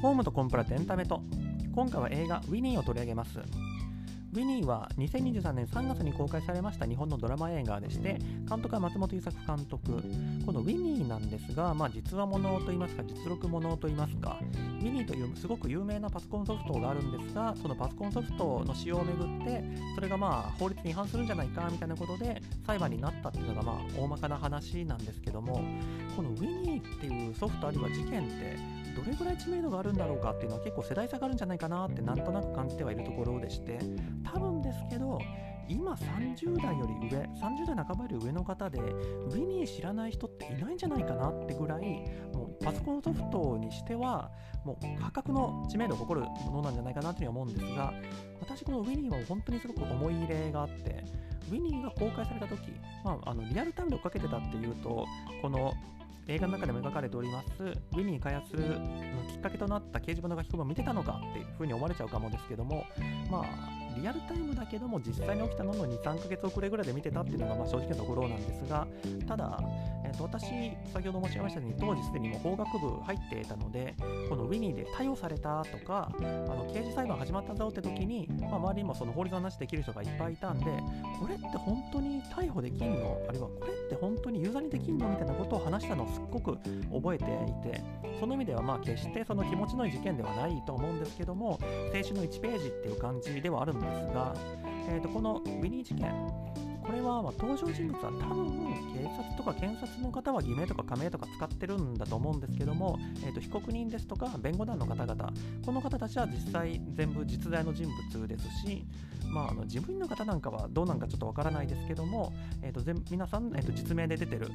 ホームとコンプラとエンタメと。今回は映画ウィニーを取り上げます。ウィニーは2023年3月に公開されました日本のドラマ映画でして監督は松本優作監督。このウィニーなんですが、まあ、実話ものといいますか実録ものといいますかウィニーというすごく有名なパソコンソフトがあるんですがそのパソコンソフトの使用をめぐってそれがまあ法律に違反するんじゃないかみたいなことで裁判になったっていうのがまあ大まかな話なんですけどもこのウィニーっていうソフトあるいは事件ってどれぐらい知名度があるんだろうかっていうのは結構世代差があるんじゃないかなってなんとなく感じてはいるところでして。多分ですけど今30代より上30代半ばより上の方でウィニー知らない人っていないんじゃないかなってぐらいもうパソコンソフトにしてはもう破格の知名度を誇るものなんじゃないかなというふうに思うんですが私このウィニーは本当にすごく思い入れがあってウィニーが公開された時、まあ、あのリアルタイムで追っかけてたっていうとこの映画の中でも描かれておりますウィニー開発のきっかけとなった掲示板の書き込みを見てたのかっていうふうに思われちゃうかもですけどもまあリアルタイムだけども実際に起きたのの23ヶ月遅れぐらいで見てたっていうのがまあ正直なところなんですがただ、えー、と私先ほど申し上げましたように当時すでにもう法学部入っていたのでこのウィニーで逮捕されたとかあの刑事裁判始まったぞって時に、まあ、周りにもその法律の話できる人がいっぱいいたんでこれって本当に逮捕できんの？あるいはこれって本当にユーザーにできんのみたいなことを話したのをすっごく覚えていてその意味ではまあ決してその気持ちのいい事件ではないと思うんですけども青春の1ページっていう感じではあるんですですがえー、とこのウィニー事件これはま登場人物は多分警察とか検察の方は偽名とか仮名とか使ってるんだと思うんですけども、えー、と被告人ですとか弁護団の方々この方たちは実際全部実在の人物ですし、まあ、あの事務員の方なんかはどうなんかちょっとわからないですけども、えー、と皆さん、えー、と実名で出てる。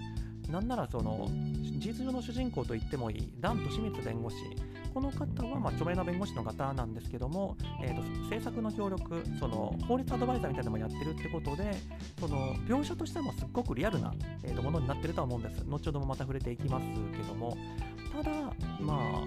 なんならその事実上の主人公と言ってもいいダン・利光弁護士。この方はま著名な弁護士の方なんですけども、えーと、政策の協力その法律アドバイザーみたいなのもやってるってことでその描写としてもすっごくリアルな、えーとものになってるとは思うんです。後ほどもまた触れていきますけども。ただまあ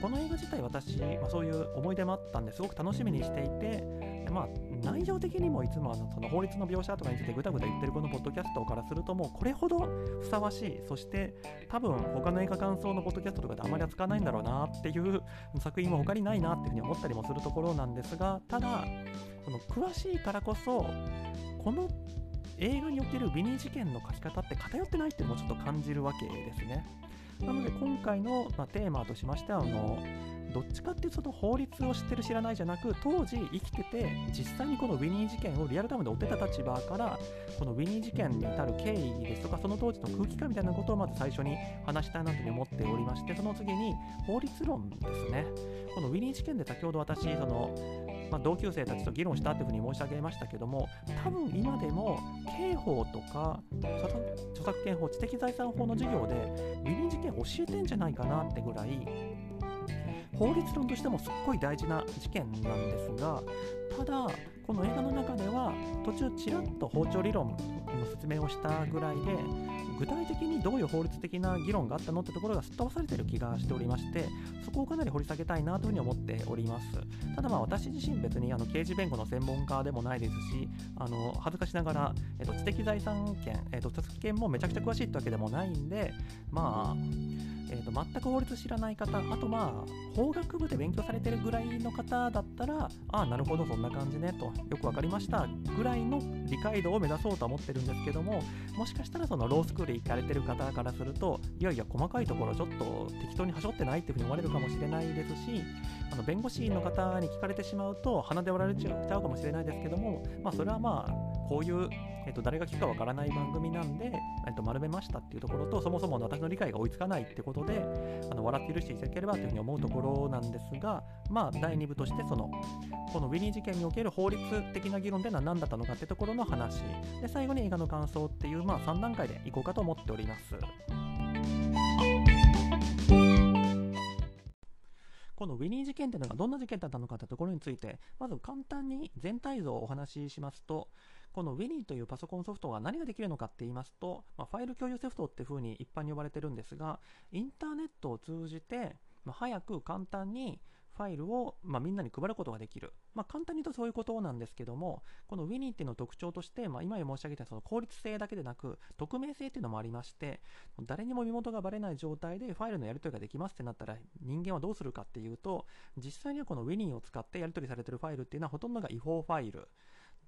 この映画自体私、まあ、そういう思い出もあったんですごく楽しみにしていて、まあ、内容的にもいつもあのその法律の描写とかについてぐだぐだ言ってるこのポッドキャストからするともうこれほどふさわしいそして多分他の映画感想のポッドキャストとかであまり扱わないんだろうなっていう作品も他にないなっていうふうに思ったりもするところなんですがただその詳しいからこそこの映画におけるビニー事件の書き方って偏ってないっていうのもちょっと感じるわけですね。なので今回の、ま、テーマとしましてはあのどっちかっていうとその法律を知ってる知らないじゃなく当時生きてて実際にこのウィニー事件をリアルタイムで追ってた立場からこのウィニー事件に至る経緯ですとかその当時の空気感みたいなことをまず最初に話したいなというふうに思っておりましてその次に法律論ですね。このウィニー事件で先ほど私そのまあ、同級生たちと議論したというふうに申し上げましたけども多分今でも刑法とか著作権法知的財産法の授業でウィニー事件教えてんじゃないかなってぐらい法律論としてもすっごい大事な事件なんですがただこの映画の中では途中ちらっと包丁理論の説明をしたぐらいで具体的にどういう法律的な議論があったのってところがすっ飛ばされてる気がしておりましてそこをかなり掘り下げたいなというふうに思っております。ただまあ私自身別にあの刑事弁護の専門家でもないですしあの恥ずかしながら、えっと、知的財産権、えっと、著作権もめちゃくちゃ詳しいってわけでもないんでまあえーと、全く法律知らない方、あとまあ、法学部で勉強されてるぐらいの方だったら、ああ、なるほど、そんな感じねと、よく分かりましたぐらいの理解度を目指そうとは思ってるんですけども、もしかしたらそのロースクール行かれてる方からすると、いやいや、細かいところちょっと適当にはしょってないっていうふうに思われるかもしれないですし、あの弁護士の方に聞かれてしまうと、鼻で折られちゃうかもしれないですけども、まあ、それはまあ、こういう、えっと、誰が聞くかわからない番組なんで、えっと、丸めましたっていうところと、そもそも私の理解が追いつかないってことで、あの笑って許していただければというふうに思うところなんですが、まあ、第2部として、その、このウィニー事件における法律的な議論では何だったのかっていうところの話、で、最後に映画の感想っていう、まあ、3段階でいこうかと思っております。このウィニー事件というのがどんな事件だったのかというところについて、まず簡単に全体像をお話ししますと、この Winnie というパソコンソフトが何ができるのかって言いますと、まあ、ファイル共有ソフトって風に一般に呼ばれてるんですが、インターネットを通じて、まあ、早く簡単にファイルを、まあ、みんなに配ることができる。まあ、簡単に言うとそういうことなんですけども、この Winnie っていうの特徴として、まあ、今申し上げたその効率性だけでなく、匿名性っていうのもありまして、誰にも身元がバレない状態でファイルのやり取りができますってなったら、人間はどうするかっていうと、実際にはこの Winnie を使ってやり取りされてるファイルっていうのはほとんどが違法ファイル。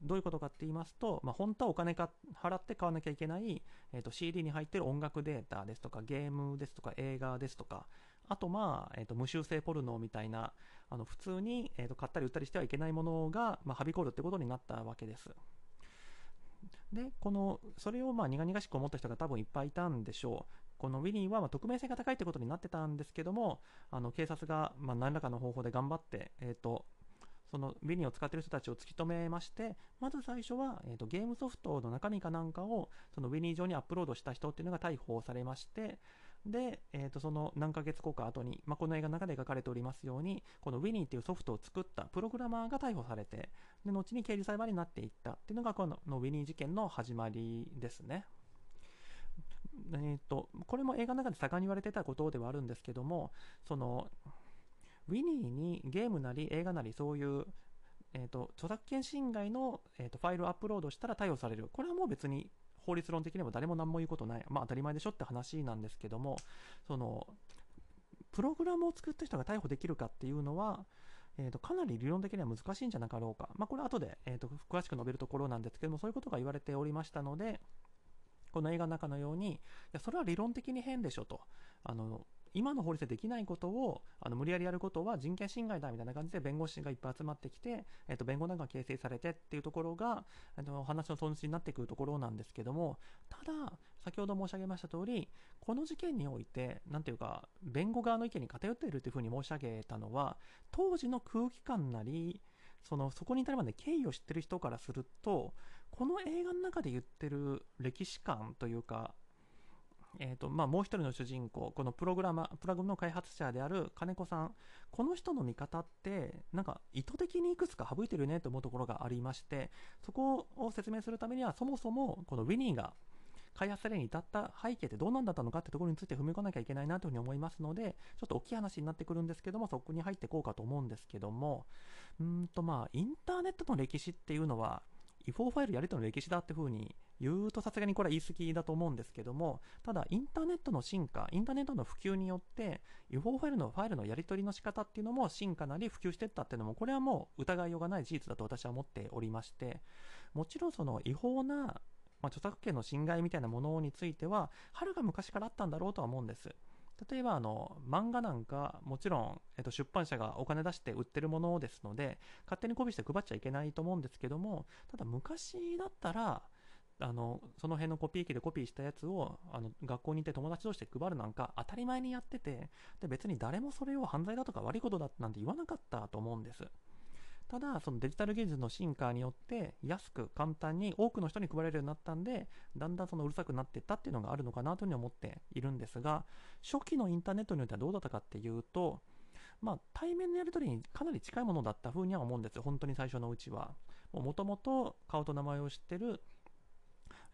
どういうことかって言いますと、まあ、本当はお金か払って買わなきゃいけない、えー、と CD に入ってる音楽データですとか、ゲームですとか、映画ですとか、あと、まあ、えー、と無修正ポルノみたいな、あの普通に、えー、と買ったり売ったりしてはいけないものが、まあ、はびこるってことになったわけです。で、この、それをまあ苦々しく思った人が多分いっぱいいたんでしょう。このウィニーはま匿名性が高いってことになってたんですけども、あの警察がま何らかの方法で頑張って、えーと、そのウィニを使ってる人たちを突き止めまして、まず最初は、えーと、ゲームソフトの中身かなんかをそのウィニー上にアップロードした人っていうのが逮捕されまして、で、えー、とその何ヶ月後か後に、まあ、この映画の中で描かれておりますように、このウィニーっていうソフトを作ったプログラマーが逮捕されて、で後に刑事裁判になっていったっていうのがこのウィニー事件の始まりですね。えーと、これも映画の中で盛んに言われてたことではあるんですけども、そのウィニーにゲームなり映画なりそういう、えーと、著作権侵害の、えーと、ファイルをアップロードしたら逮捕される。これはもう別に法律論的にも誰も何も言うことない。まあ当たり前でしょって話なんですけども、その、プログラムを作った人が逮捕できるかっていうのは、えーと、かなり理論的には難しいんじゃなかろうか。まあこれは後で、えーと詳しく述べるところなんですけども、そういうことが言われておりましたので、この映画の中のように、いやそれは理論的に変でしょと。あの今の法律でできないことをあの無理やりやることは人権侵害だみたいな感じで弁護士がいっぱい集まってきて、えー、と弁護団が形成されてっていうところがあの話の損失になってくるところなんですけどもただ先ほど申し上げました通りこの事件において何ていうか弁護側の意見に偏っているというふうに申し上げたのは当時の空気感なりそのそこに至るまで経緯を知ってる人からするとこの映画の中で言ってる歴史観というかえーとまあ、もう一人の主人公、このプログラマプラグの開発者である金子さん、この人の見方って、なんか意図的にいくつか省いてるねと思うところがありまして、そこを説明するためには、そもそもこのウィニーが開発されに至った背景ってどうなんだったのかってところについて踏み込まなきゃいけないなというふうに思いますので、ちょっと大きい話になってくるんですけども、そこに入っていこうかと思うんですけども、うんとまあ、インターネットの歴史っていうのは、違法ファイルやりとりの歴史だっていうふうに言うとさすがにこれは言い過ぎだと思うんですけども、ただインターネットの進化、インターネットの普及によって、違法ファイルのファイルのやり取りの仕方っていうのも進化なり普及していったっていうのも、これはもう疑いようがない事実だと私は思っておりまして、もちろんその違法な、まあ、著作権の侵害みたいなものについては、はるか昔からあったんだろうとは思うんです。例えばあの漫画なんかもちろん、えっと、出版社がお金出して売ってるものですので勝手にコピーして配っちゃいけないと思うんですけどもただ昔だったらあのその辺のコピー機でコピーしたやつをあの学校に行って友達同士で配るなんか当たり前にやっててで別に誰もそれを犯罪だとか悪いことだなんて言わなかったと思うんですただそのデジタル技術の進化によって安く簡単に多くの人に配れるようになったんでだんだんそのうるさくなっていったっていうのがあるのかなというふうに思っているんですが初期のインターネットによってはどうだったかっていうとまあ、対面のやり取りにかなり近いものだったふうには思うんですよ、本当に最初のうちは。もともと顔と名前を知ってる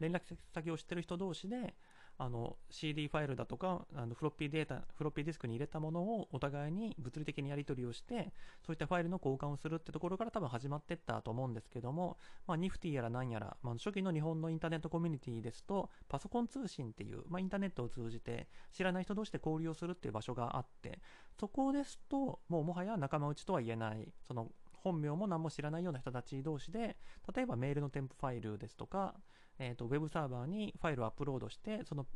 連絡先を知ってる人同士であの CD ファイルだとかあのフロッピーデータフロッピーディスクに入れたものをお互いに物理的にやり取りをしてそういったファイルの交換をするってところから多分始まってったと思うんですけども、まあ、ニフティやら何やら、まあ、初期の日本のインターネットコミュニティですとパソコン通信っていう、まあ、インターネットを通じて知らない人同士で交流をするっていう場所があってそこですともうもはや仲間内とは言えないその本名も何も知らないような人たち同士で例えばメールの添付ファイルですとかえーと、ウェブサーバーにファイルをアップロードして、その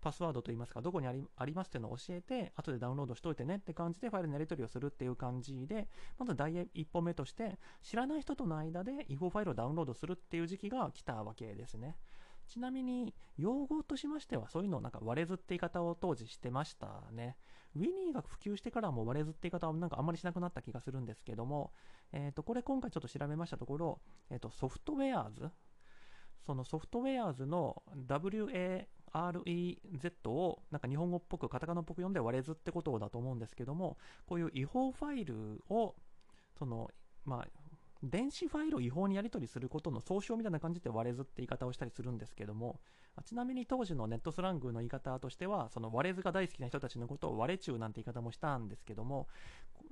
パスワードといいますか、どこにありありますっていうのを教えて、後でダウンロードしといてねって感じでファイルのやり取りをするっていう感じで、まず第一歩目として、知らない人との間で違法ファイルをダウンロードするっていう時期が来たわけですね。ちなみに、用語としましては、そういうのをなんか割れずって言い方を当時してましたね。ウィニーが普及してからも割れずって言い方はなんかあんまりしなくなった気がするんですけども、えっ、ー、と、これ今回ちょっと調べましたところ、えっ、ー、と、ソフトウェアーズそのソフトウェアーズの WAREZ をなんか日本語っぽくカタカナっぽく読んで割れずってことだと思うんですけどもこういう違法ファイルをそのまあ電子ファイルを違法にやり取りすることの総称みたいな感じで割れずって言い方をしたりするんですけどもちなみに当時のネットスラングの言い方としてはその割れずが大好きな人たちのことを割れ中なんて言い方もしたんですけども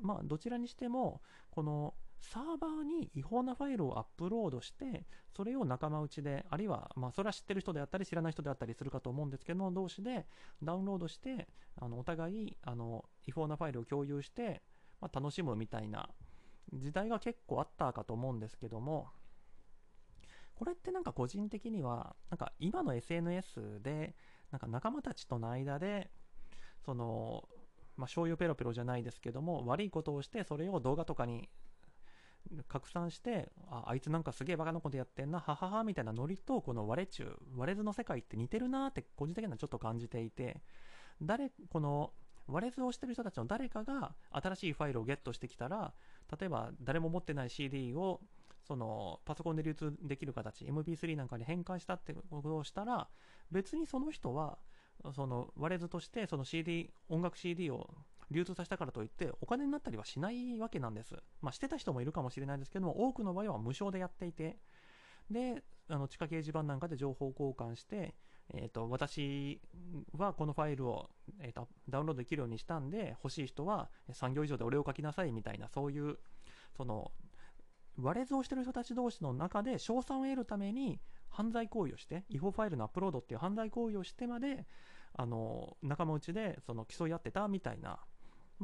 まあどちらにしてもこのサーバーに違法なファイルをアップロードしてそれを仲間内であるいはまあそれは知ってる人であったり知らない人であったりするかと思うんですけど同士でダウンロードしてあのお互いあの違法なファイルを共有して、まあ、楽しむみたいな時代が結構あったかと思うんですけどもこれってなんか個人的にはなんか今の SNS でなんか仲間たちとの間でそのまあ、醤油ペロペロじゃないですけども悪いことをしてそれを動画とかに拡散してああいつなんかすげえバカなことやってんなはははみたいなノリとこの割れ中割れ図の世界って似てるなって個人的にはちょっと感じていて誰この割れ図をしてる人たちの誰かが新しいファイルをゲットしてきたら例えば誰も持ってない CD をそのパソコンで流通できる形 MP3 なんかに変換したってことをしたら別にその人はその割れ図としてその CD 音楽 CD を流通させたからといってお金になったりはしないわけなんです。まあ、してた人もいるかもしれないですけども多くの場合は無償でやっていてであの地下掲示板なんかで情報交換して、えーと、私はこのファイルを、えーと、ダウンロードできるようにしたんで欲しい人は3行以上で俺を書きなさいみたいなそういうその割れ図をしてる人たち同士の中で賞賛を得るために犯罪行為をして違法ファイルのアップロードっていう犯罪行為をしてまであの仲間内でその競い合ってたみたいな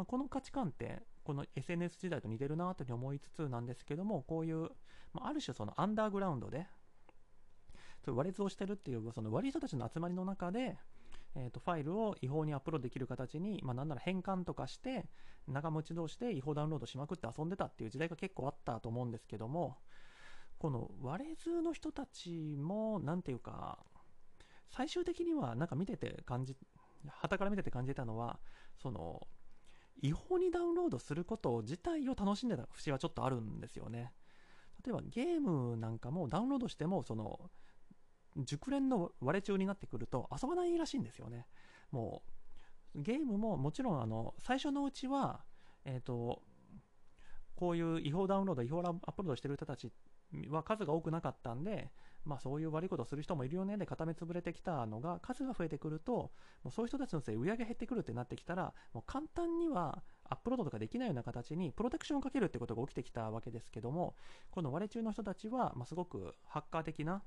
まあ、この価値観ってこの SNS 時代と似てるなというふうに思いつつなんですけどもこういう、まあ、ある種そのアンダーグラウンドで割れ図をしてるっていうその悪い人たちの集まりの中で、えー、とファイルを違法にアップロードできる形に、まあ、なんなら変換とかして仲間内同士で違法ダウンロードしまくって遊んでたっていう時代が結構あったと思うんですけどもこの割れ図の人たちも何ていうか最終的にはなんか見てて感じ旗から見てて感じたのはその違法にダウンロードすること自体を楽しんでた節はちょっとあるんですよね。例えばゲームなんかもダウンロードしてもその熟練の割れ中になってくると遊ばないらしいんですよね。もうゲームももちろんあの最初のうちは、えっ、ー、とこういう違法ダウンロード違法アップロードしてる人たちは数が多くなかったんでまあ、そういう悪いことをする人もいるよねで固め潰れてきたのが数が増えてくるともうそういう人たちのせい売り上げ減ってくるってなってきたらもう簡単にはアップロードとかできないような形にプロテクションをかけるってことが起きてきたわけですけどもこの割れ中の人たちは、ま、すごくハッカー的な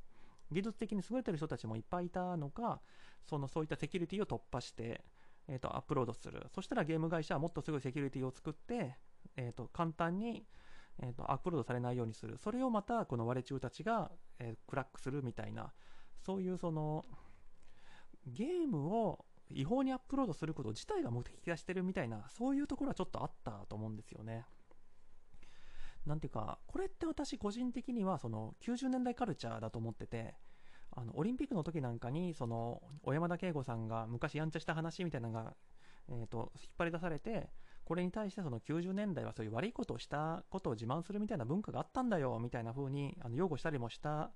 技術的に優れてる人たちもいっぱいいたのかそのそういったセキュリティを突破して、えーと、アップロードする。そしたらゲーム会社はもっとすごいセキュリティを作って、えーと簡単にえーと、アップロードされないようにする。それをまたこの割れ中たちが、えー、クラックするみたいなそういうそのゲームを違法にアップロードすること自体が目的化してるみたいなそういうところはちょっとあったと思うんですよね。なんていうかこれって私個人的にはその90年代カルチャーだと思っててあのオリンピックの時なんかにその小山田圭吾さんが昔やんちゃした話みたいなのが、えーと引っ張り出されてこれに対してその90年代はそういう悪いことをしたことを自慢するみたいな文化があったんだよみたいな風にあの擁護したりもした、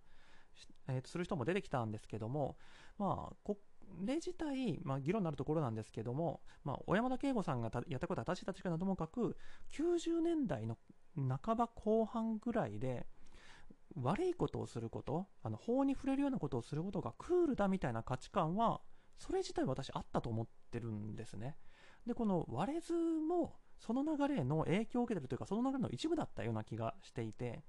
えー、する人も出てきたんですけども、まあ、これ自体、まあ、議論になるところなんですけども、まあ、小山田圭吾さんがやったことは私たちかなともかく90年代の半ば後半ぐらいで悪いことをすることあの法に触れるようなことをすることがクールだみたいな価値観はそれ自体私あったと思ってるんですね。で、この割れ図もその流れの影響を受けてるというか、その流れの一部だったような気がしていて、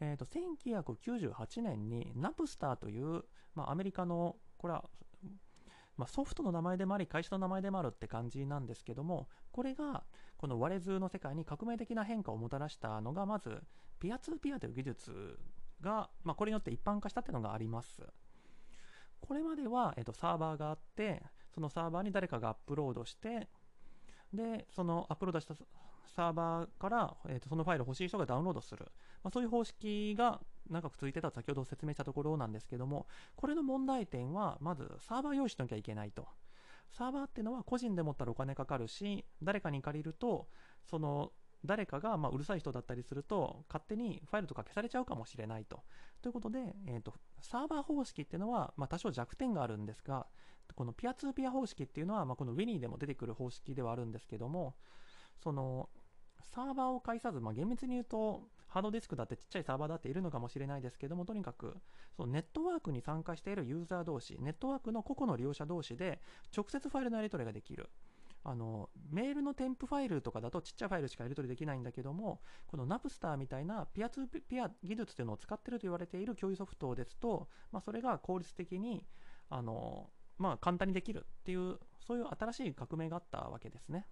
えーと、1998年にナプスターという、まあ、アメリカの、これは、まあ、ソフトの名前でもあり、会社の名前でもあるって感じなんですけども、これがこの割れ図の世界に革命的な変化をもたらしたのが、まず、ピアツーピアという技術が、まあ、これによって一般化したっていうのがあります。これまでは、えーとサーバーがあって、そのサーバーに誰かがアップロードしてでそのアップロードしたサーバーから、えー、とそのファイル欲しい人がダウンロードする、まあ、そういう方式が長く続いてたと先ほど説明したところなんですけどもこれの問題点はまずサーバー用意しなきゃいけないと。サーバーっていうのは個人で持ったらお金かかるし誰かに借りるとその誰かがまうるさい人だったりすると勝手にファイルとか消されちゃうかもしれないと。ということで、えーと、サーバー方式っていうのは、まあ、多少弱点があるんですがこのピアツーピア方式っていうのは、まあ、この w i n n でも出てくる方式ではあるんですけどもそのサーバーを介さず、まあ、厳密に言うとハードディスクだってちっちゃいサーバーだっているのかもしれないですけどもとにかくそのネットワークに参加しているユーザー同士ネットワークの個々の利用者同士で直接ファイルのやり取りができるあのメールの添付ファイルとかだとちっちゃいファイルしかやり取りできないんだけどもこのナプスターみたいなピアツーピア技術というのを使ってると言われている共有ソフトですと、まあ、それが効率的にあの、まあ、簡単にできるっていうそういう新しい革命があったわけですね。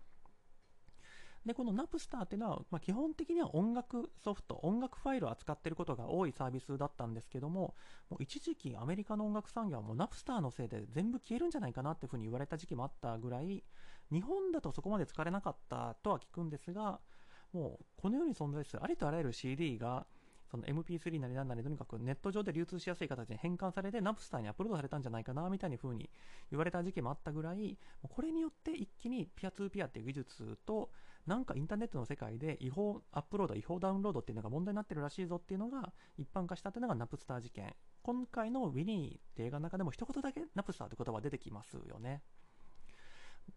で、このナプスターっていうのは、まあ、基本的には音楽ソフト、音楽ファイルを扱ってることが多いサービスだったんですけども、もう一時期アメリカの音楽産業はもうナプスターのせいで全部消えるんじゃないかなっていうふうに言われた時期もあったぐらい、日本だとそこまで使われなかったとは聞くんですが、もうこのように存在するありとあらゆる CD がその MP3 なりなんなりとにかくネット上で流通しやすい形に変換されてナプスターにアップロードされたんじゃないかなみたいに風に言われた時期もあったぐらいこれによって一気にピアツーピアっていう技術となんかインターネットの世界で違法アップロード違法ダウンロードっていうのが問題になってるらしいぞっていうのが一般化したっていうのがナプスター事件。今回のウィニーって映画の中でも一言だけナプスターって言葉が出てきますよね。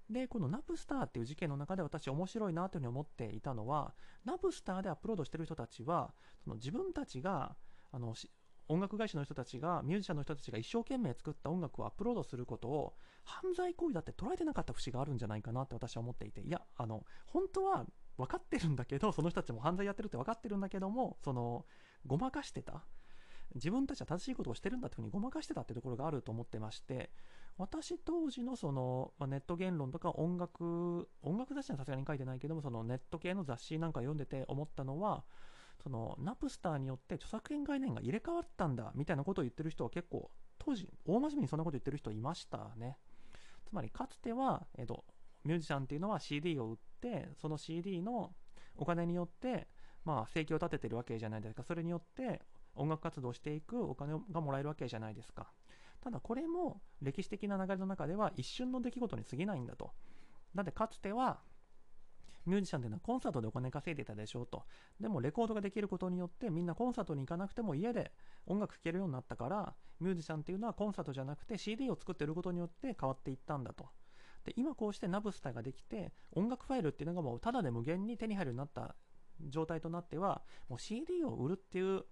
で、このナプスターっていう事件の中で私面白いなというふうに思っていたのは、ナプスターでアップロードしてる人たちは、その自分たちが、あの、音楽会社の人たちが、ミュージシャンの人たちが一生懸命作った音楽をアップロードすることを、犯罪行為だって捉えてなかった節があるんじゃないかなって私は思っていて、いや、あの、本当は分かってるんだけど、その人たちも犯罪やってるって分かってるんだけども、その、ごまかしてた。自分たちは正しいことをしてるんだっていうふうにごまかしてたってところがあると思ってまして、私当時のその、ま、ネット言論とか音楽、音楽雑誌はさすがに書いてないけども、そのネット系の雑誌なんか読んでて思ったのは、そのナプスターによって著作権概念が入れ替わったんだみたいなことを言ってる人は結構、当時、大真面目にそんなこと言ってる人いましたね。つまり、かつては、えっと、ミュージシャンっていうのは CD を売って、その CD のお金によって、まあ、生計を立ててるわけじゃないですか。それによって音楽活動していくお金がもらえるわけじゃないですか。ただこれも歴史的な流れの中では一瞬の出来事に過ぎないんだと。だってかつてはミュージシャンっていうのはコンサートでお金稼いでたでしょうと。でもレコードができることによってみんなコンサートに行かなくても家で音楽聴けるようになったからミュージシャンっていうのはコンサートじゃなくて CD を作ってることによって変わっていったんだと。で今こうしてナブスターができて音楽ファイルっていうのがもうただで無限に手に入るようになった状態となってはもう CD を売るっていう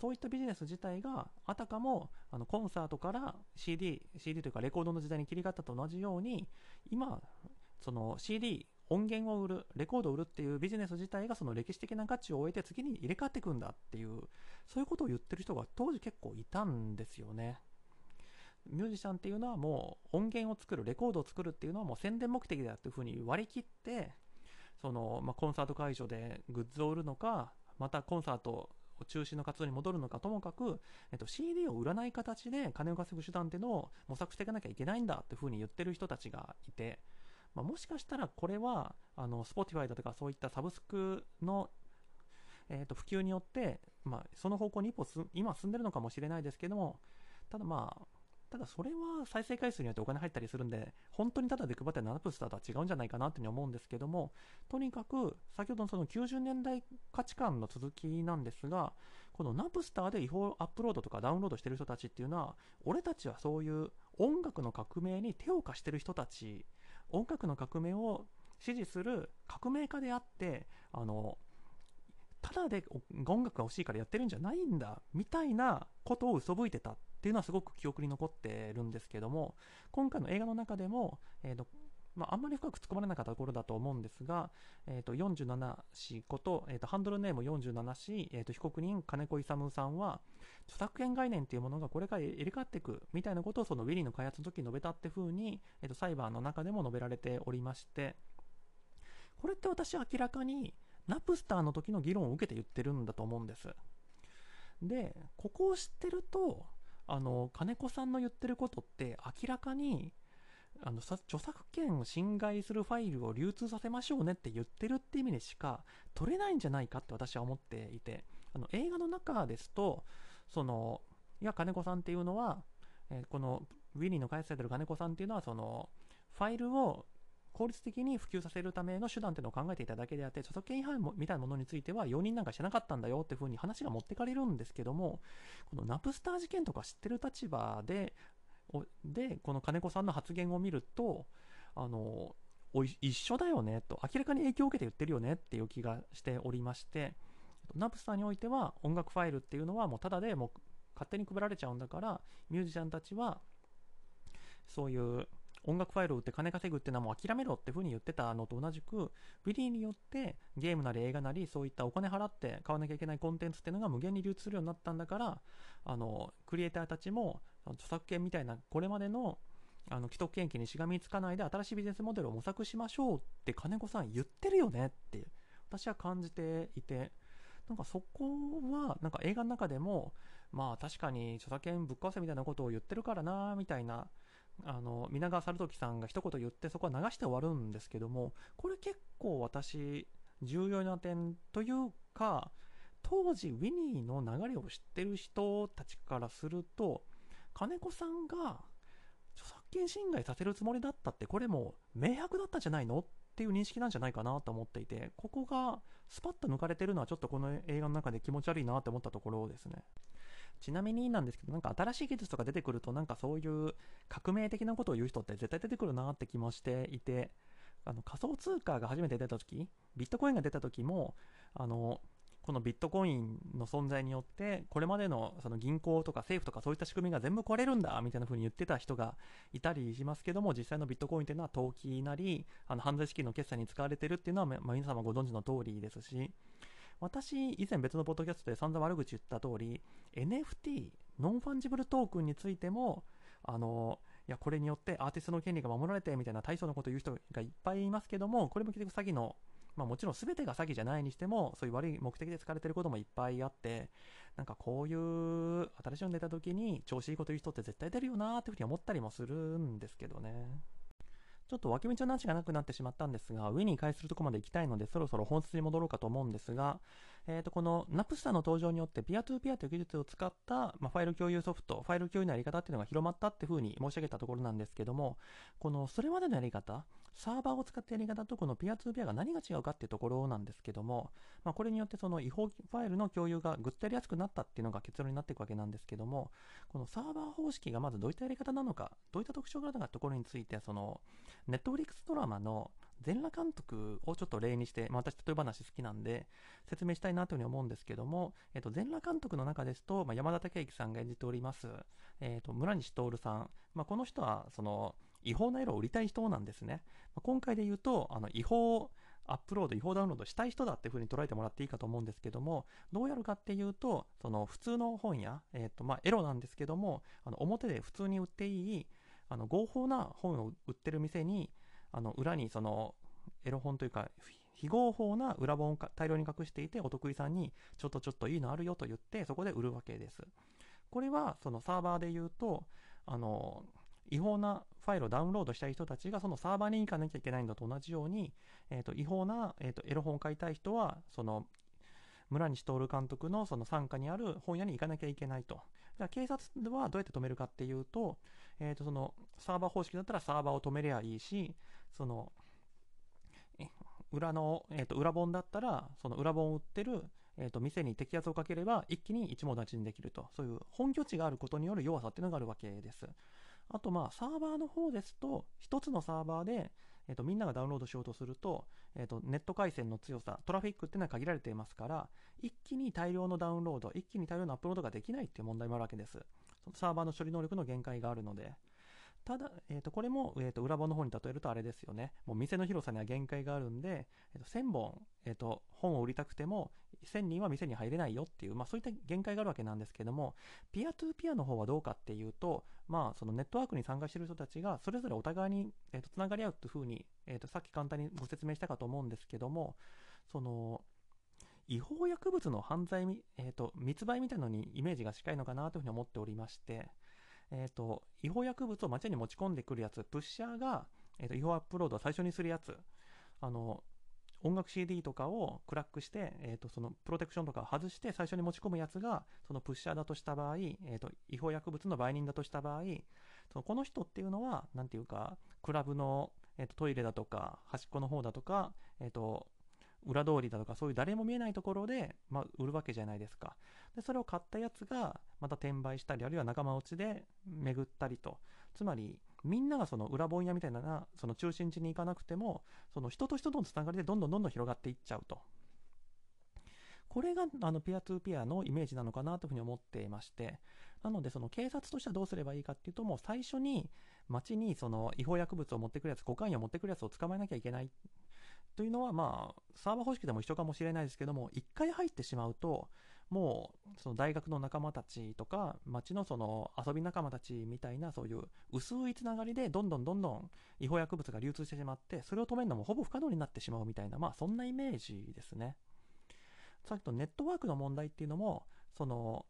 そういったビジネス自体があたかもあのコンサートから CD、CD というかレコードの時代に切り替わったと同じように今その CD 音源を売るレコードを売るっていうビジネス自体がその歴史的な価値を終えて次に入れ替わっていくんだっていうそういうことを言ってる人が当時結構いたんですよね。ミュージシャンっていうのはもう音源を作るレコードを作るっていうのはもう宣伝目的だっていうふうに割り切ってその、まあ、コンサート会場でグッズを売るのかまたコンサート中心の活動に戻るのかともかく、えっと、CD を売らない形で金を稼ぐ手段っていうのを模索していかなきゃいけないんだっていうふうに言ってる人たちがいて、まあ、もしかしたらこれはあの Spotify だとかそういったサブスクのえー、と普及によって、まあ、その方向に一歩今進んでるのかもしれないですけども、ただまあ、ただそれは再生回数によってお金入ったりするんで、本当にただで配って7プスターとは違うんじゃないかなというふうに思うんですけども、とにかく先ほどのその90年代価値観の続きなんですが、このナプスターで違法アップロードとかダウンロードしてる人たちっていうのは、俺たちはそういう音楽の革命に手を貸してる人たち、音楽の革命を支持する革命家であって、あの、ただで音楽が欲しいからやってるんじゃないんだ、みたいなことを嘘吹いてた。っていうのはすごく記憶に残ってるんですけども、今回の映画の中でも、えーとまあ、あんまり深く突っ込まれなかったところだと思うんですが、えー、と47氏こと、えー、とハンドルネーム47氏、えー、と被告人金子勇さんは著作権概念というものがこれから入れ替わっていくみたいなことをそのウィリーの開発の時に述べたってふうに、えー、と裁判の中でも述べられておりましてこれって私は明らかにナプスターの時の議論を受けて言ってるんだと思うんです。でここを知ってるとあの金子さんの言ってることって明らかにあの著作権を侵害するファイルを流通させましょうねって言ってるって意味でしか取れないんじゃないかって私は思っていてあの映画の中ですとそのいや金子さんっていうのは、えー、このウィニーの開発されてる金子さんっていうのはそのファイルを効率的に普及させるための手段っていうのを考えていただけであって、著作権違反みたいなものについては容認なんかしてなかったんだよっていうふうに話が持ってかれるんですけども、このナプスター事件とか知ってる立場で、で、この金子さんの発言を見ると、あの、一緒だよねと、明らかに影響を受けて言ってるよねっていう気がしておりまして、ナプスターにおいては音楽ファイルっていうのはもうただでもう勝手に配られちゃうんだから、ミュージシャンたちはそういう音楽ファイルを売って金稼ぐってのはもう諦めろっていうふうに言ってたのと同じく、ウィリーによってゲームなり映画なりそういったお金払って買わなきゃいけないコンテンツっていうのが無限に流通するようになったんだから、あの、クリエイターたちも著作権みたいなこれまでのあの既得権益にしがみつかないで新しいビジネスモデルを模索しましょうって金子さん言ってるよねって私は感じていてなんかそこはなんか映画の中でもまあ確かに著作権ぶっ壊せみたいなことを言ってるからなみたいなあの皆川猿時さんが一言言ってそこは流して終わるんですけどもこれ結構私重要な点というか当時ウィニーの流れを知ってる人たちからすると金子さんが著作権侵害させるつもりだったってこれも明白だったんじゃないのっていう認識なんじゃないかなと思っていてここがスパッと抜かれてるのはちょっとこの映画の中で気持ち悪いなって思ったところですね。ちなみになんですけどなんか新しい技術とか出てくるとなんかそういう革命的なことを言う人って絶対出てくるなって気もしていてあの仮想通貨が初めて出た時ビットコインが出た時もあのこのビットコインの存在によってこれまでのその銀行とか政府とかそういった仕組みが全部壊れるんだみたいな風に言ってた人がいたりしますけども実際のビットコインというのは投機なりあの犯罪資金の決済に使われてるっていうのは、皆様ご存知の通りですし私以前別のポッドキャストで散々悪口言った通り NFT ノンファンジブルトークンについてもあのいやこれによってアーティストの権利が守られてみたいな大層なことを言う人がいっぱいいますけどもこれも結局詐欺のまあ、もちろん全てが詐欺じゃないにしてもそういう悪い目的で使われてることもいっぱいあってなんかこういう新しいの出た時に調子いいこと言う人って絶対出るよなーっていうふうに思ったりもするんですけどね。ちょっと脇道の話がなくなってしまったんですが上に返するとこまで行きたいのでそろそろ本質に戻ろうかと思うんですがえー、とこのナプスタの登場によってピアトゥーピアという技術を使った、まあ、ファイル共有ソフト、ファイル共有のやり方っていうのが広まったっていうふうに申し上げたところなんですけども、このそれまでのやり方、サーバーを使ったやり方とこのピアトゥーピアが何が違うかっていうところなんですけども、まあ、これによってその違法ファイルの共有がぐっとやりやすくなったっていうのが結論になっていくわけなんですけども、このサーバー方式がまずどういったやり方なのか、どういった特徴があるのかってところについて、その、ネットフリックスドラマの全裸監督をちょっと例にして、まあ、私、例え話好きなんで、説明したいなというふうに思うんですけども、えっ、と、全裸監督の中ですと、まあ、山田孝之さんが演じております、えっ、と、村西徹さん。まあ、この人は、その、違法な色を売りたい人なんですね。まあ、今回で言うと、あの、違法、アップロード、違法ダウンロードしたい人だっていうふうに捉えてもらっていいかと思うんですけども、どうやるかっていうと、その普通の本や、えっ、と、まあ、エロなんですけども、あの表で普通に売っていい、あの合法な本を売ってる店に、あの裏にそのエロ本というか、非合法な裏本を大量に隠していて、お得意さんに、ちょっとちょっといいのあるよと言って、そこで売るわけです。これは、そのサーバーで言うと、あの、違法なファイルをダウンロードしたい人たちがそのサーバーに行かなきゃいけないのと同じように、えーと、違法な、えーと、エロ本を買いたい人はその村西徹監督のその傘下にある本屋に行かなきゃいけないと。じゃあ警察はどうやって止めるかっていうと、えーとそのサーバー方式だったらサーバーを止めりゃいいし、その裏の、えー、と裏本だったら、その裏本を売ってる、えー、と店に摘発をかければ、一気に一網立ちにできると。そういう本拠地があることによる弱さっていうのがあるわけです。あと、まあ、サーバーの方ですと、一つのサーバーで、えー、とみんながダウンロードしようとすると,、えー、とネット回線の強さ、トラフィックっていうのは限られていますから、一気に大量のダウンロード、一気に大量のアップロードができないっていう問題もあるわけです。そのサーバーの処理能力の限界があるので。ただ、えー、とこれも、えー、と裏本の方に例えるとあれですよね。もう店の広さには限界があるんで、えー、と1000本、えー、と本を売りたくても、1000人は店に入れないよっていう、まあそういった限界があるわけなんですけども、ピアトゥーピアの方はどうかっていうと、まあそのネットワークに参加している人たちが、それぞれお互いに、えー、とつながり合うっていうふうに、えー、とさっき簡単にご説明したかと思うんですけども、その、違法薬物の犯罪、えーと密売みたいなのにイメージが近いのかなというふうに思っておりまして、えっ、ー、と、違法薬物を街に持ち込んでくるやつ、プッシャーが、え、ー、と、違法アップロードを最初にするやつ、あの、音楽 CD とかをクラックして、えっ、ー、と、そのプロテクションとかを外して最初に持ち込むやつが、そのプッシャーだとした場合、えっ、と、違法薬物の売人だとした場合、そのこの人っていうのは、なんていうか、クラブの、えっ、と、トイレだとか、端っこの方だとか、えっ、と、裏通りだとかそういう誰も見えないところで、まあ、売るわけじゃないですか。で、それを買ったやつがまた転売したり、あるいは仲間内で巡ったりと。つまり、みんながその裏本屋みたいな、その中心地に行かなくても、その人と人とのつながりでどんどんどんどん広がっていっちゃうと。これがあのピアトゥーピアのイメージなのかなというふうに思っていまして、なので、その警察としてはどうすればいいかっていうと、もう最初に街にその違法薬物を持ってくるやつ、コカインを持ってくるやつを捕まえなきゃいけないというのは、まあ、サーバー方式でも一緒かもしれないですけども、一回入ってしまうと、もう、その大学の仲間たちとか、街のその遊び仲間たちみたいな、そういう薄いつながりで、どんどんどんどん違法薬物が流通してしまって、それを止めるのもほぼ不可能になってしまうみたいな、まあ、そんなイメージですね。さっきとネットワークの問題っていうのも、その、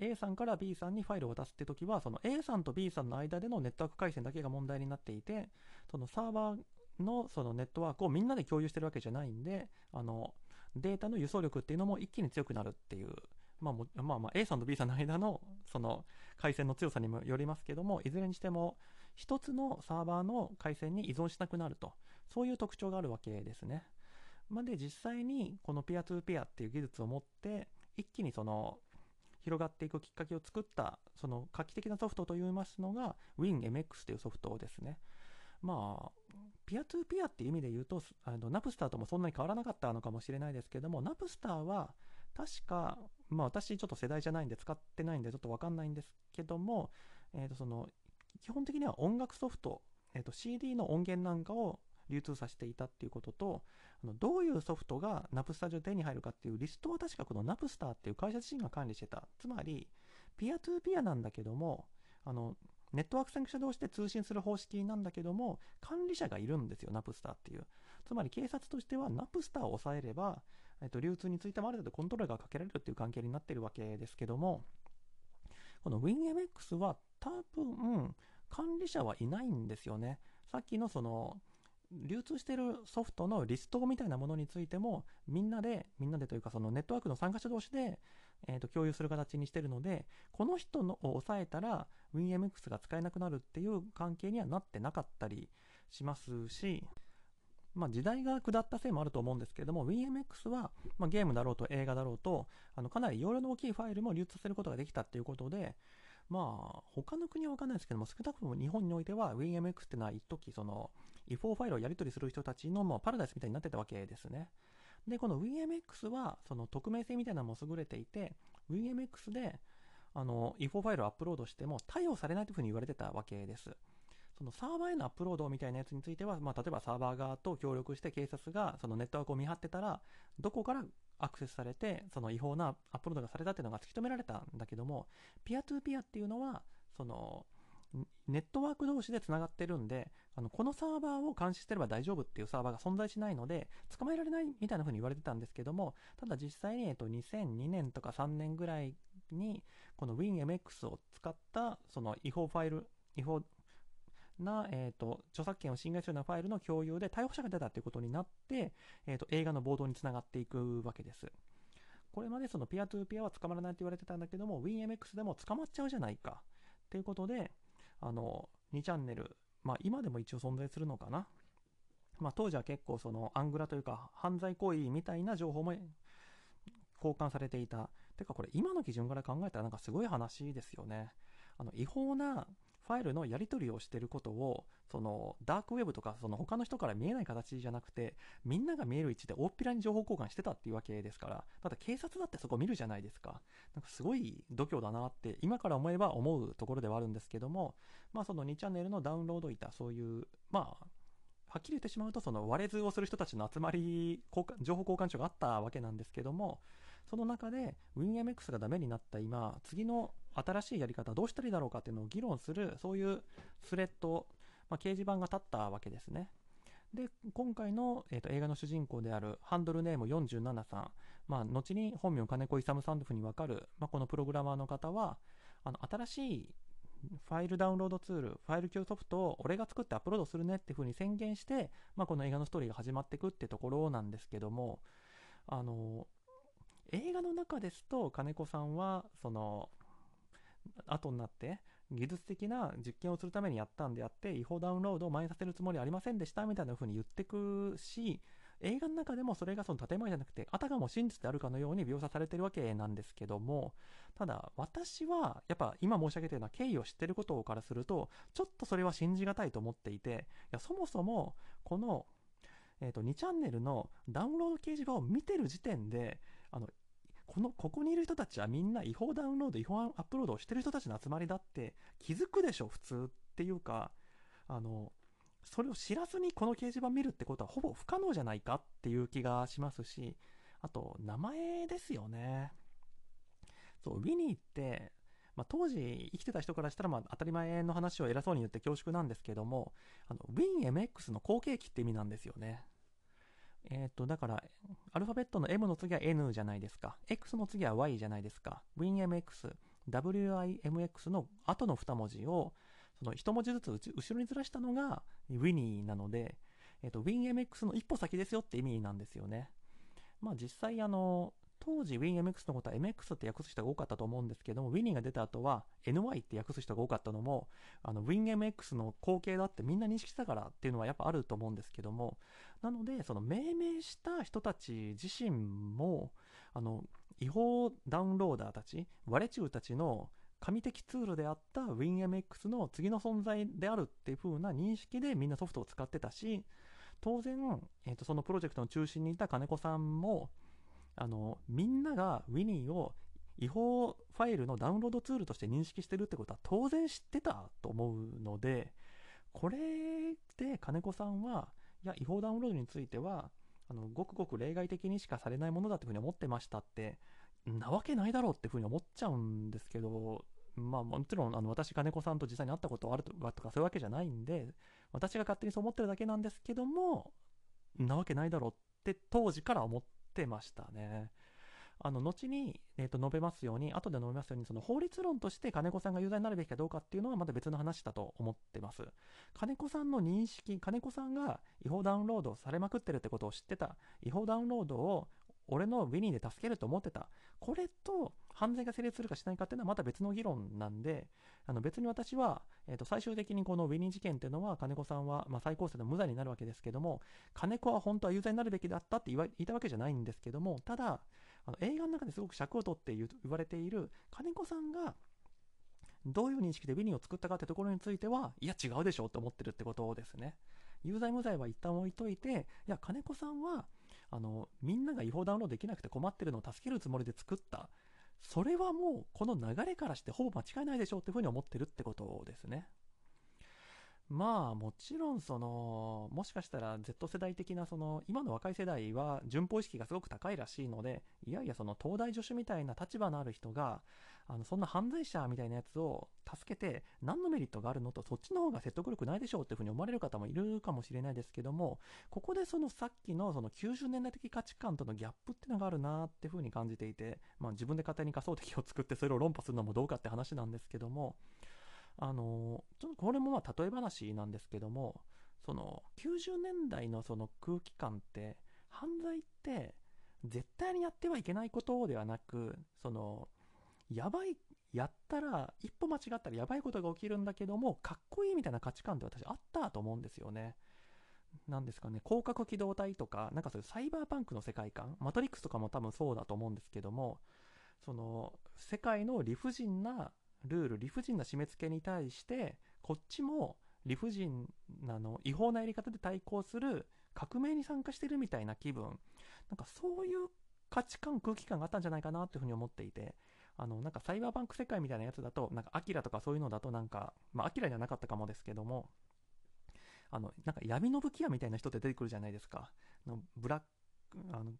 A さんから B さんにファイルを渡すって時は、その A さんと B さんの間でのネットワーク回線だけが問題になっていて、そのサーバーのそのネットワークをみんなで共有してるわけじゃないんで、あの、データの輸送力っていうのも一気に強くなるっていう、まあ、まあ、まあ A さんと B さんの間のその回線の強さにもよりますけども、いずれにしても一つのサーバーの回線に依存しなくなると、そういう特徴があるわけですね。まあ、で、実際にこのピアトゥーピアっていう技術を持って、一気にその広がっていくきっかけを作った、その画期的なソフトといいますのが WinMX というソフトですね。まあ、ピアトゥーピアっていう意味で言うと、あのナプスターともそんなに変わらなかったのかもしれないですけども、ナプスターは確か、まあ私ちょっと世代じゃないんで使ってないんでちょっとわかんないんですけども、えー、とその基本的には音楽ソフト、えー、と CD の音源なんかを流通させていたっていうことと、あのどういうソフトがナプスター上手に入るかっていうリストは確かこのナプスターっていう会社自身が管理してた。つまり、ピアトゥーピアなんだけども、あの、ネットワーク先駆者同士で通信する方式なんだけども、管理者がいるんですよ、ナプスターっていう。つまり警察としてはナプスターを抑えれば、えっと、流通についてもある程度コントロールがかけられるっていう関係になってるわけですけども、この WinMX は多分、管理者はいないんですよね。さっきのその、流通してるソフトのリストみたいなものについても、みんなで、みんなでというか、そのネットワークの参加者同士で、えー、と共有する形にしてるので、この人のを抑えたら WinMX が使えなくなるっていう関係にはなってなかったりしますし、まあ、時代が下ったせいもあると思うんですけれども、WinMX は、まあ、ゲームだろうと映画だろうと、あのかなり容量の大きいファイルも流通することができたっていうことで、まあ、他の国はわかんないですけども、少なくとも日本においては WinMX っていうのは一時その、違法ファイルをやり取りする人たちのもうパラダイスみたいになってたわけですね。で、この WinMX は、その匿名性みたいなのも優れていて、WinMX で、あの、違法ファイルをアップロードしても対応されないというふうに言われてたわけです。そのサーバーへのアップロードみたいなやつについては、まあ、例えばサーバー側と協力して警察がそのネットワークを見張ってたら、どこからアクセスされて、その違法なアップロードがされたっていうのが突き止められたんだけども、ピアトゥーピアっていうのは、その、ネットワーク同士で繋がってるんで、あの、このサーバーを監視してれば大丈夫っていうサーバーが存在しないので、捕まえられないみたいな風に言われてたんですけども、ただ実際に、えっと、2002年とか3年ぐらいに、この WinMX を使った、その違法ファイル、違法な、えっ、と、著作権を侵害するようなファイルの共有で逮捕者が出たということになって、えっ、と、映画の冒頭につながっていくわけです。これまでそのピアトゥーピアは捕まらないと言われてたんだけども、WinMX でも捕まっちゃうじゃないか。っていうことで、あの、2チャンネル、まあ今でも一応存在するのかな。まあ当時は結構そのアングラというか犯罪行為みたいな情報も交換されていた。てかこれ今の基準から考えたらなんかすごい話ですよね。あの違法なファイルのやり取りをしてることを、そのダークウェブとかその他の人から見えない形じゃなくて、みんなが見える位置で大っぴらに情報交換してたっていうわけですから、ただ警察だってそこ見るじゃないですか。なんかすごい度胸だなって今から思えば思うところではあるんですけども、まあその2チャンネルのダウンロードいたそういう、まあ、はっきり言ってしまうと、その割れ図をする人たちの集まり、情報交換所があったわけなんですけども、その中で WinMX がダメになった今、次の新しいやり方どうしたらいいだろうかっていうのを議論する、そういうスレッド、まあ、掲示板が立ったわけですね。で、今回の、えーと、映画の主人公であるハンドルネーム47さん、まあ、後に本名金子勇さんというふうにわかる、まあ、このプログラマーの方は、あの、新しいファイルダウンロードツール、ファイル共ソフトを俺が作ってアップロードするねっていうふうに宣言して、まあ、この映画のストーリーが始まっていくってところなんですけども、あの、映画の中ですと金子さんは、その、後になって技術的な実験をするためにやったんであって違法ダウンロードを前にさせるつもりありませんでしたみたいな風に言ってくし映画の中でもそれがその建前じゃなくてあたかも真実であるかのように描写されてるわけなんですけどもただ私はやっぱ今申し上げたような経緯を知ってることからするとちょっとそれは信じがたいと思っていていやそもそもこのえーと、2チャンネルのダウンロード掲示板を見てる時点であのこのここにいる人たちはみんな違法ダウンロード違法アップロードをしてる人たちの集まりだって気づくでしょ普通っていうか。あのそれを知らずにこの掲示板見るってことはほぼ不可能じゃないかっていう気がしますしあと名前ですよね。そうウィニーってまあ、当時生きてた人からしたらまあ当たり前の話を偉そうに言って恐縮なんですけどもあの WinMX の後継機って意味なんですよね。えっ、ー、と、だから、アルファベットの M の次は N じゃないですか。X の次は Y じゃないですか。WinMX、WIMX の後の2文字を、その1文字ずつ後ろにずらしたのが Winnie なので、えっ、ー、と、WinMX の一歩先ですよって意味なんですよね。まあ実際あの、当時 WinMX のことは MX って訳す人が多かったと思うんですけども、Winnie が出た後は NY って訳す人が多かったのも、あの WinMX の後継だってみんな認識したからっていうのはやっぱあると思うんですけども、なので、その命名した人たち自身も、あの、違法ダウンローダーたち、ワレチューたちの神的ツールであった WinMX の次の存在であるっていう風な認識でみんなソフトを使ってたし、当然、えー、とそのプロジェクトの中心にいた金子さんも、あの、みんなが Winnie を違法ファイルのダウンロードツールとして認識してるってことは当然知ってたと思うので、これで金子さんは、いや、違法ダウンロードについては、あの、ごくごく例外的にしかされないものだっていうふうに思ってましたって、なわけないだろうっていうふうに思っちゃうんですけど、まあもちろんあの私金子さんと実際に会ったことあるとかそういうわけじゃないんで私が勝手にそう思ってるだけなんですけどもなわけないだろうって当時から思ってましたね。あの後に、えー、と述べますように、後で述べますように、その法律論として金子さんが有罪になるべきかどうかっていうのはまた別の話だと思ってます。金子さんの認識、金子さんが違法ダウンロードされまくってるってことを知ってた、違法ダウンロードを俺のウィニーで助けると思ってた。これと犯罪が成立するかしないかっていうのはまた別の議論なんで、あの別に私は、えー、と最終的にこのウィニー事件っていうのは金子さんは、まあ、最高裁で無罪になるわけですけども、金子は本当は有罪になるべきだったって言いたわけじゃないんですけども、ただ、あの映画の中ですごく尺を取って言われている金子さんがどういう認識でウィニーを作ったかってところについてはいや違うでしょって思ってるってことですね。有罪無罪は一旦置いといていや金子さんはあのみんなが違法ダウンロードできなくて困ってるのを助けるつもりで作った。それはもうこの流れからしてほぼ間違いないでしょうっていうふうに思ってるってことですね。まあもちろんそのもしかしたら Z 世代的なその今の若い世代は順法意識がすごく高いらしいのでいやいやその東大助手みたいな立場のある人があのそんな犯罪者みたいなやつを助けて何のメリットがあるのとそっちの方が説得力ないでしょうっていうふうに思われる方もいるかもしれないですけどもここでそのさっきのその90年代的価値観とのギャップっていうのがあるなっていうふうに感じていて、まあ、自分で勝手に仮想敵を作ってそれを論破するのもどうかって話なんですけどもあのちょっとこれもまあ例え話なんですけどもその90年代のその空気感って犯罪って絶対にやってはいけないことではなくそのやばいやったら一歩間違ったらやばいことが起きるんだけどもかっこいいみたいな価値観って私あったと思うんですよね。なんですかね。広角機動隊とかなんかそういうサイバーパンクの世界観マトリックスとかも多分そうだと思うんですけどもその世界の理不尽なルール理不尽な締め付けに対してこっちも理不尽なの違法なやり方で対抗する革命に参加してるみたいな気分。なんかそういう価値観空気感があったんじゃないかなっていうふうに思っていて。あのなんかサイバーバンク世界みたいなやつだとなんかアキラとかそういうのだとなんかまあアキラじゃなかったかもですけどもあのなんか闇の武器屋みたいな人って出てくるじゃないですか。のブラックあの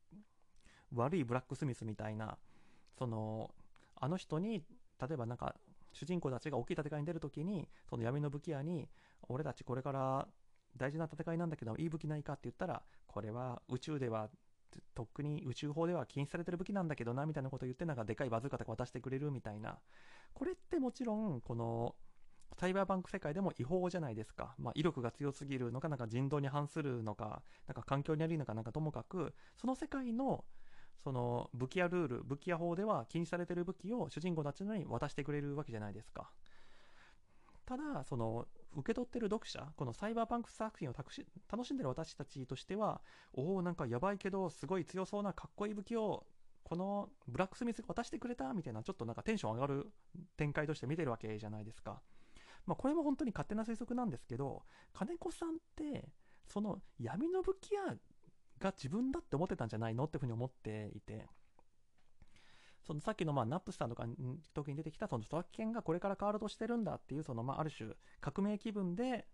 悪いブラックスミスみたいなそのあの人に例えばなんか主人公たちが大きい戦いに出るときに、その闇の武器屋に、俺たちこれから大事な戦いなんだけど、いい武器ないかって言ったら、これは宇宙では、とっくに宇宙法では禁止されてる武器なんだけどな、みたいなことを言って、なんかでかいバズーカとか渡してくれるみたいな。これってもちろん、この、サイバーバンク世界でも違法じゃないですか。まあ、威力が強すぎるのか、なんか人道に反するのか、なんか環境に悪いのかなんかともかく、その世界のその武器屋ルール武器屋法では禁止されてる武器を主人公たちに渡してくれるわけじゃないですかただその受け取ってる読者このサイバーパンク作品を楽しんでる私たちとしてはおおなんかやばいけどすごい強そうなかっこいい武器をこのブラックスミスが渡してくれたみたいなちょっとなんかテンション上がる展開として見てるわけじゃないですか。まあこれも本当に勝手な推測なんですけど金子さんってその闇の武器屋が自分だって思ってたんじゃないの？っていうふうに思っていて。そのさっきのまあナップスターとかの時に出てきたその著作権がこれから変わろうとしてるんだっていうそのまあある種革命気分で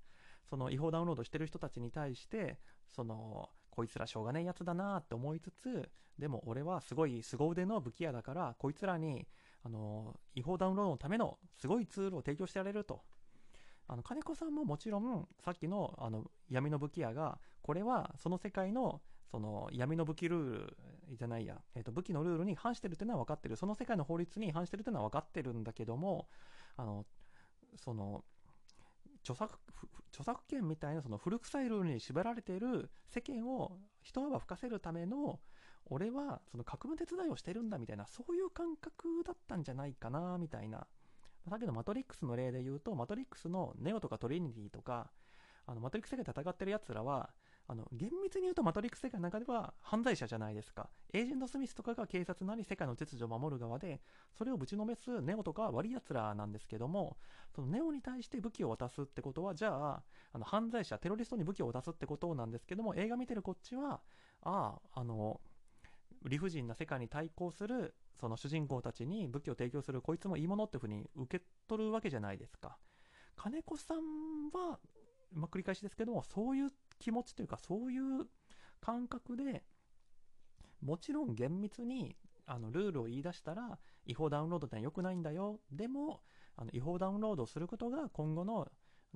その違法ダウンロードしてる人たちに対してそのこいつらしょうがねえやつだなって思いつつでも俺はすごい凄腕の武器屋だからこいつらにあの違法ダウンロードのためのすごいツールを提供してやれると。あの金子さんももちろんさっきのあの闇の武器屋がこれはその世界のその闇の武器ルールじゃないや、えー、と武器のルールに反してるっていうのは分かってる。その世界の法律に反してるっていうのは分かってるんだけどもあのその著作著作権みたいなその古臭いルールに縛られている世間を一泡吹かせるための俺はその革命手伝いをしてるんだみたいなそういう感覚だったんじゃないかなみたいな。さっきのマトリックスの例で言うとマトリックスのネオとかトリニティとかあのマトリックス世界で戦ってるやつらはあの厳密に言うとマトリックス世界の中では犯罪者じゃないですか。エージェント・スミスとかが警察なり世界の秩序を守る側でそれをぶちのめすネオとか悪いやつらなんですけどもそのネオに対して武器を渡すってことはじゃああの犯罪者テロリストに武器を渡すってことなんですけども映画見てるこっちはあああの理不尽な世界に対抗するその主人公たちに武器を提供するこいつもいいものっていうふうに受け取るわけじゃないですか。金子さんは、まあ、繰り返しですけどもそういう気持ちというかそういう感覚でもちろん厳密にあのルールを言い出したら違法ダウンロードってのは良くないんだよ。でもあの違法ダウンロードをすることが今後の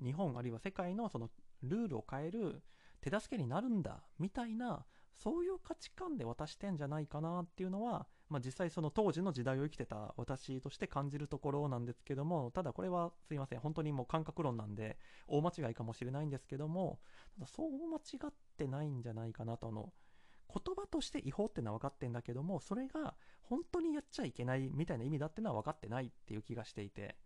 日本あるいは世界のそのルールを変える手助けになるんだみたいなそういう価値観で渡してんじゃないかなっていうのは、まあ、実際その当時の時代を生きてた私として感じるところなんですけどもただこれはすいません。本当にもう感覚論なんで大間違いかもしれないんですけどもただそう間違ってないんじゃないかなと。の言葉として違法ってのは分かってんだけどもそれが本当にやっちゃいけないみたいな意味だってのは分かってないっていう気がしていて。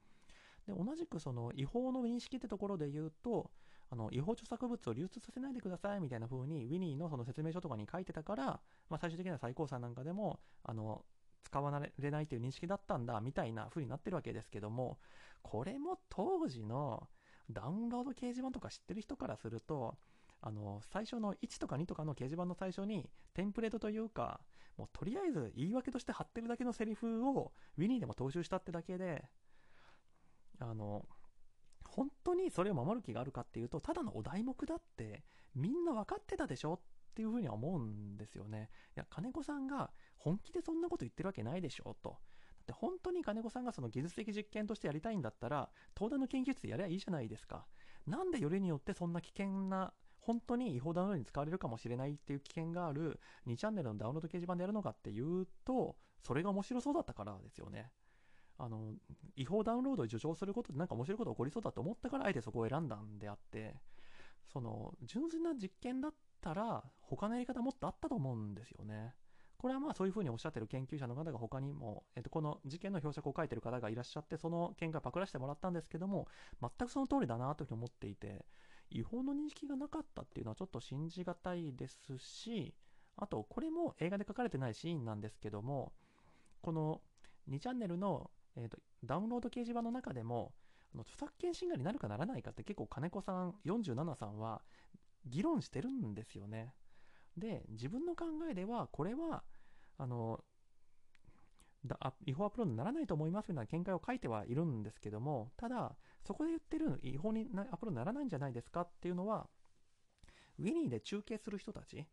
で同じくその違法の認識ってところで言うとあの違法著作物を流通させないでくださいみたいな風にウィニーのその説明書とかに書いてたから、まあ、最終的には最高裁なんかでもあの使われないという認識だったんだみたいな風になってるわけですけどもこれも当時のダウンロード掲示板とか知ってる人からするとあの最初の1とか2とかの掲示板の最初にテンプレートというかもうとりあえず言い訳として貼ってるだけのセリフをウィニーでも踏襲したってだけであの本当にそれを守る気があるかっていうと、ただのお題目だって、みんな分かってたでしょっていうふうには思うんですよね。いや、金子さんが本気でそんなこと言ってるわけないでしょと。だって本当に金子さんがその技術的実験としてやりたいんだったら、東大の研究室でやりゃいいじゃないですか。なんでよりによってそんな危険な、本当に違法ダウンロードに使われるかもしれないっていう危険がある2チャンネルのダウンロード掲示板でやるのかっていうと、それが面白そうだったからですよね。あの、違法ダウンロードを助長することでなんか面白いことが起こりそうだと思ったから、あえてそこを選んだんであって、その、純粋な実験だったら、他のやり方もっとあったと思うんですよね。これはまあそういうふうにおっしゃってる研究者の方が他にも、えっと、この事件の表釈を書いてる方がいらっしゃって、その見解パクらせてもらったんですけども、全くその通りだなというふうに思っていて、違法の認識がなかったっていうのはちょっと信じがたいですし、あと、これも映画で書かれてないシーンなんですけども、この2チャンネルのえーと、ダウンロード掲示板の中でもあの著作権侵害になるかならないかって結構金子さん47さんは議論してるんですよね。で自分の考えではこれはあの違法アップロードにならないと思いますような見解を書いてはいるんですけどもただそこで言ってる違法にアップロードにならないんじゃないですかっていうのはウィニーで中継する人たち、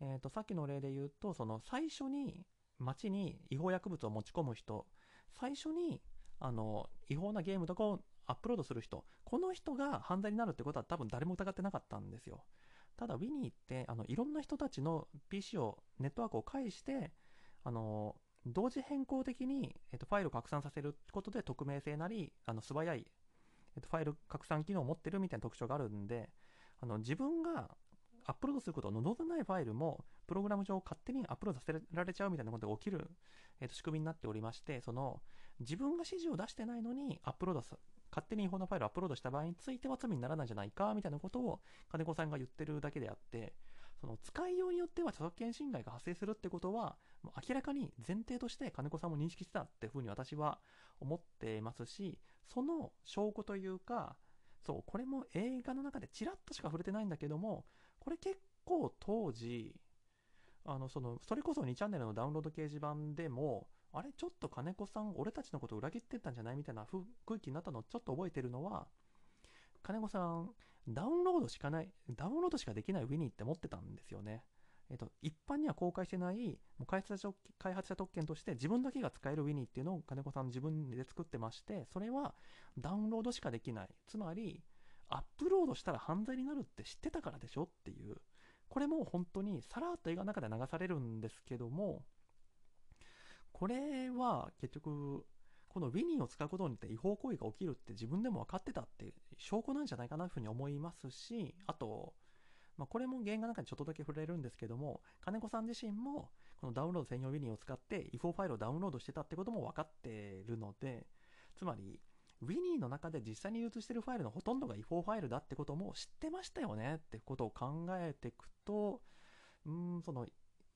えーとさっきの例で言うとその最初に街に違法薬物を持ち込む人最初にあの違法なゲームとかをアップロードする人この人が犯罪になるってことは多分誰も疑ってなかったんですよ。ただウィニーってあのいろんな人たちの PC をネットワークを介してあの同時変更的に、えっと、ファイルを拡散させることで匿名性なりあの素早い、えっと、ファイル拡散機能を持ってるみたいな特徴があるんであの自分がアップロードすることを望んでないファイルもプログラム上勝手にアップロードさせられちゃうみたいなことが起きる、えー、と仕組みになっておりまして、その自分が指示を出してないのにアップロードさ、勝手に違法なファイルをアップロードした場合については罪にならないんじゃないかみたいなことを金子さんが言ってるだけであって、その使いようによっては著作権侵害が発生するってことは、もう明らかに前提として金子さんも認識してたってふうに私は思っていますし、その証拠というか、そう、これも映画の中でちらっとしか触れてないんだけども、これ結構当時、あのそのそれこそ2チャンネルのダウンロード掲示板でもあれちょっと金子さん俺たちのこと裏切ってたんじゃない？みたいな空気になったのをちょっと覚えてるのは金子さんダウンロードしかないダウンロードしかできないウィニーって持ってたんですよね。えっと、一般には公開してないもう開発者開発者特権として自分だけが使えるウィニーっていうのを金子さん自分で作ってましてそれはダウンロードしかできない。つまりアップロードしたら犯罪になるって知ってたからでしょっていう。これも本当にさらっと映画の中で流されるんですけどもこれは結局このウィニーを使うことによって違法行為が起きるって自分でも分かってたって証拠なんじゃないかなというふうに思いますしあと、まあ、これも原画の中にちょっとだけ触れるんですけども金子さん自身もこのダウンロード専用ウィニーを使って違法ファイルをダウンロードしてたってことも分かってるのでつまりウィニーの中で実際に流通してるファイルのほとんどが違法ファイルだってことも知ってましたよねってことを考えていくとうんその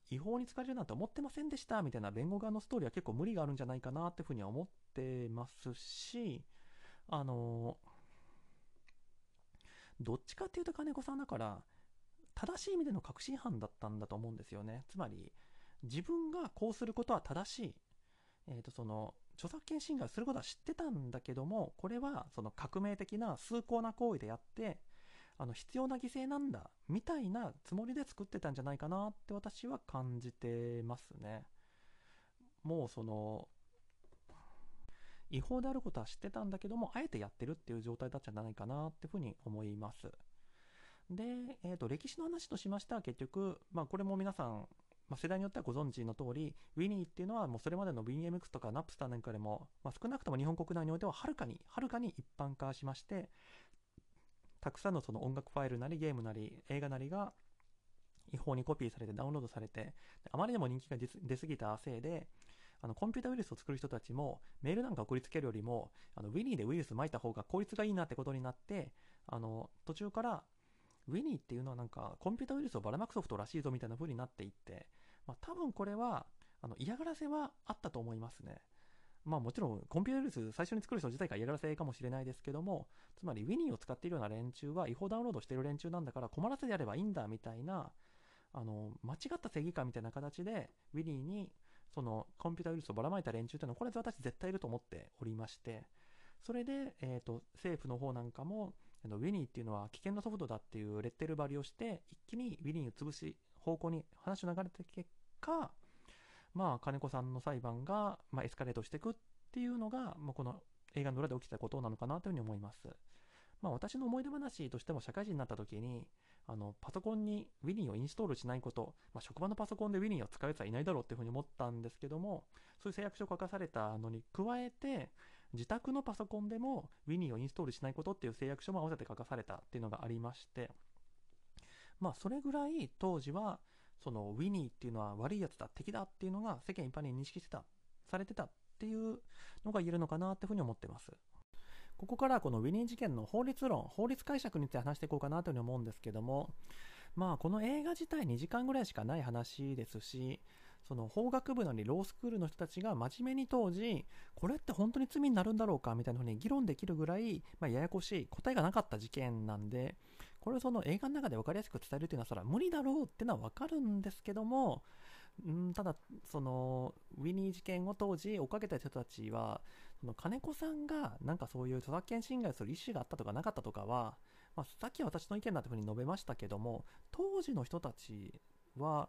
違法に使われるなんて思ってませんでしたみたいな弁護側のストーリーは結構無理があるんじゃないかなっていうふうには思ってますしあのどっちかっていうと金子さんだから正しい意味での確信犯だったんだと思うんですよね。つまり自分がこうすることは正しい、えー、とその著作権侵害をすることは知ってたんだけどもこれはその革命的な崇高な行為でやってあの必要な犠牲なんだみたいなつもりで作ってたんじゃないかなって私は感じてますね。もうその違法であることは知ってたんだけどもあえてやってるっていう状態だったんじゃないかなっていうふうに思います。で、えー、と歴史の話としましては結局、まあ、これも皆さんまあ、世代によってはご存知の通り、ウィニーっていうのはもうそれまでの WinMX とか NAPSTER なんかでも、まあ、少なくとも日本国内においてははるかに、はるかに一般化しまして、たくさんのその音楽ファイルなりゲームなり映画なりが違法にコピーされてダウンロードされて、あまりにも人気が出過ぎたせいで、あのコンピュータウイルスを作る人たちもメールなんか送りつけるよりもあのウィニーでウイルス撒いた方が効率がいいなってことになってあの途中からウィニーっていうのはなんかコンピュータウイルスをばらまくソフトらしいぞみたいな風になっていって、まあ、多分これはあの嫌がらせはあったと思いますね。まあもちろんコンピュータウイルス最初に作る人自体が嫌がらせかもしれないですけども、つまりウィニーを使っているような連中は違法ダウンロードしている連中なんだから困らせてやればいいんだみたいな、あの、間違った正義感みたいな形でウィニーにそのコンピュータウイルスをばらまいた連中というのはこれ私絶対いると思っておりまして、それで、えーと、政府の方なんかもウィニーっていうのは危険なソフトだっていうレッテル張りをして一気にウィニーを潰し方向に話を流れた結果まあ金子さんの裁判が、まあ、エスカレートしていくっていうのが、まあ、この映画の裏で起きたことなのかなというふうに思います。まあ、私の思い出話としても社会人になった時にあのパソコンに Winnie をインストールしないこと、まあ、職場のパソコンで Winnie を使うやつはいないだろうっていうふうに思ったんですけどもそういう誓約書を書かされたのに加えて自宅のパソコンでも Winnie をインストールしないことっていう誓約書も合わせて書かされたっていうのがありまして、まあ、それぐらい当時は、その Winnie っていうのは悪いやつだ、敵だっていうのが世間一般に認識してた、されてたっていうのが言えるのかなっていうふうに思ってます。ここからこのウィニー事件の法律論、法律解釈について話していこうかなというふうに思うんですけども、まあこの映画自体2時間ぐらいしかない話ですし、その法学部なりロースクールの人たちが真面目に当時、これって本当に罪になるんだろうかみたいなふうに議論できるぐらい、まあ、ややこしい答えがなかった事件なんで、これをその映画の中で分かりやすく伝えるっていうのはそれは無理だろうっていうのは分かるんですけども、うんただ、そのウィニー事件を当時追っかけた人たちは、その金子さんがなんかそういう著作権侵害する意思があったとかなかったとかは、まあ、さっきは私の意見だというふうに述べましたけども、当時の人たちは、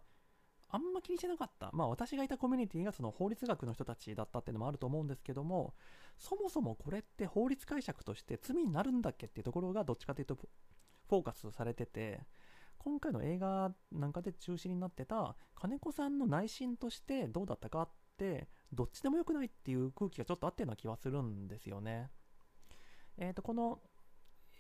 あんま気にしてなかった。まあ私がいたコミュニティがその法律学の人たちだったっていうのもあると思うんですけども、そもそもこれって法律解釈として罪になるんだっけっていうところがどっちかというとフォーカスされてて、今回の映画なんかで中心になってた金子さんの内心としてどうだったかってどっちでもよくないっていう空気がちょっとあったような気はするんですよね。えっ、ー、と、この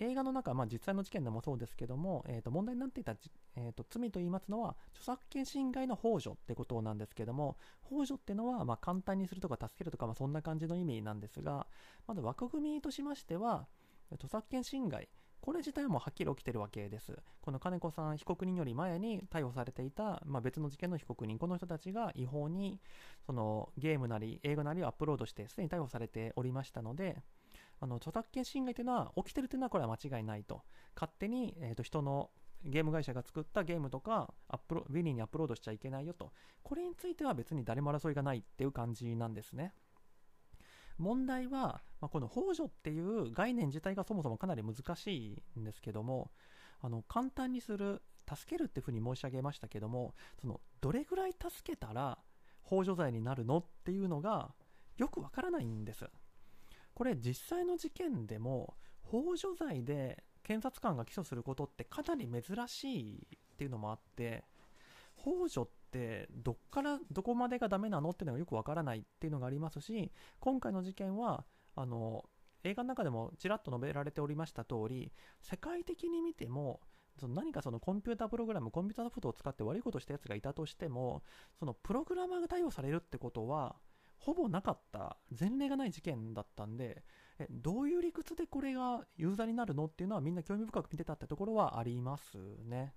映画の中、まあ、実際の事件でもそうですけども、えー、と問題になっていた、えー、と罪と言いますのは著作権侵害の幇助ってことなんですけども幇助ってのは、まあ、簡単にするとか助けるとか、まあ、そんな感じの意味なんですがまず枠組みとしましては著作権侵害これ自体もはっきり起きてるわけです。この金子さん被告人より前に逮捕されていた、まあ、別の事件の被告人、この人たちが違法にそのゲームなり映画なりをアップロードしてすでに逮捕されておりましたので、あの著作権侵害というのは起きてるというのはこれは間違いないと。勝手に、えー、と人のゲーム会社が作ったゲームとかアップロウィニーにアップロードしちゃいけないよと。これについては別に誰も争いがないっていう感じなんですね。問題は、まあ、この幇助っていう概念自体がそもそもかなり難しいんですけどもあの簡単にする助けるっていうふうに申し上げましたけどもそのどれぐらい助けたら幇助罪になるのっていうのがよくわからないんです。これ実際の事件でも幇助罪で検察官が起訴することってかなり珍しいっていうのもあって幇助ってどっからどこまでがダメなのっていうのがよくわからないっていうのがありますし今回の事件はあの映画の中でもちらっと述べられておりました通り世界的に見てもその何かそのコンピュータープログラムコンピューターソフトを使って悪いことしたやつがいたとしてもそのプログラマーが逮捕されるってことはほぼなかった前例がない事件だったんでえどういう理屈でこれがユーザーになるのっていうのはみんな興味深く見てたってところはありますね。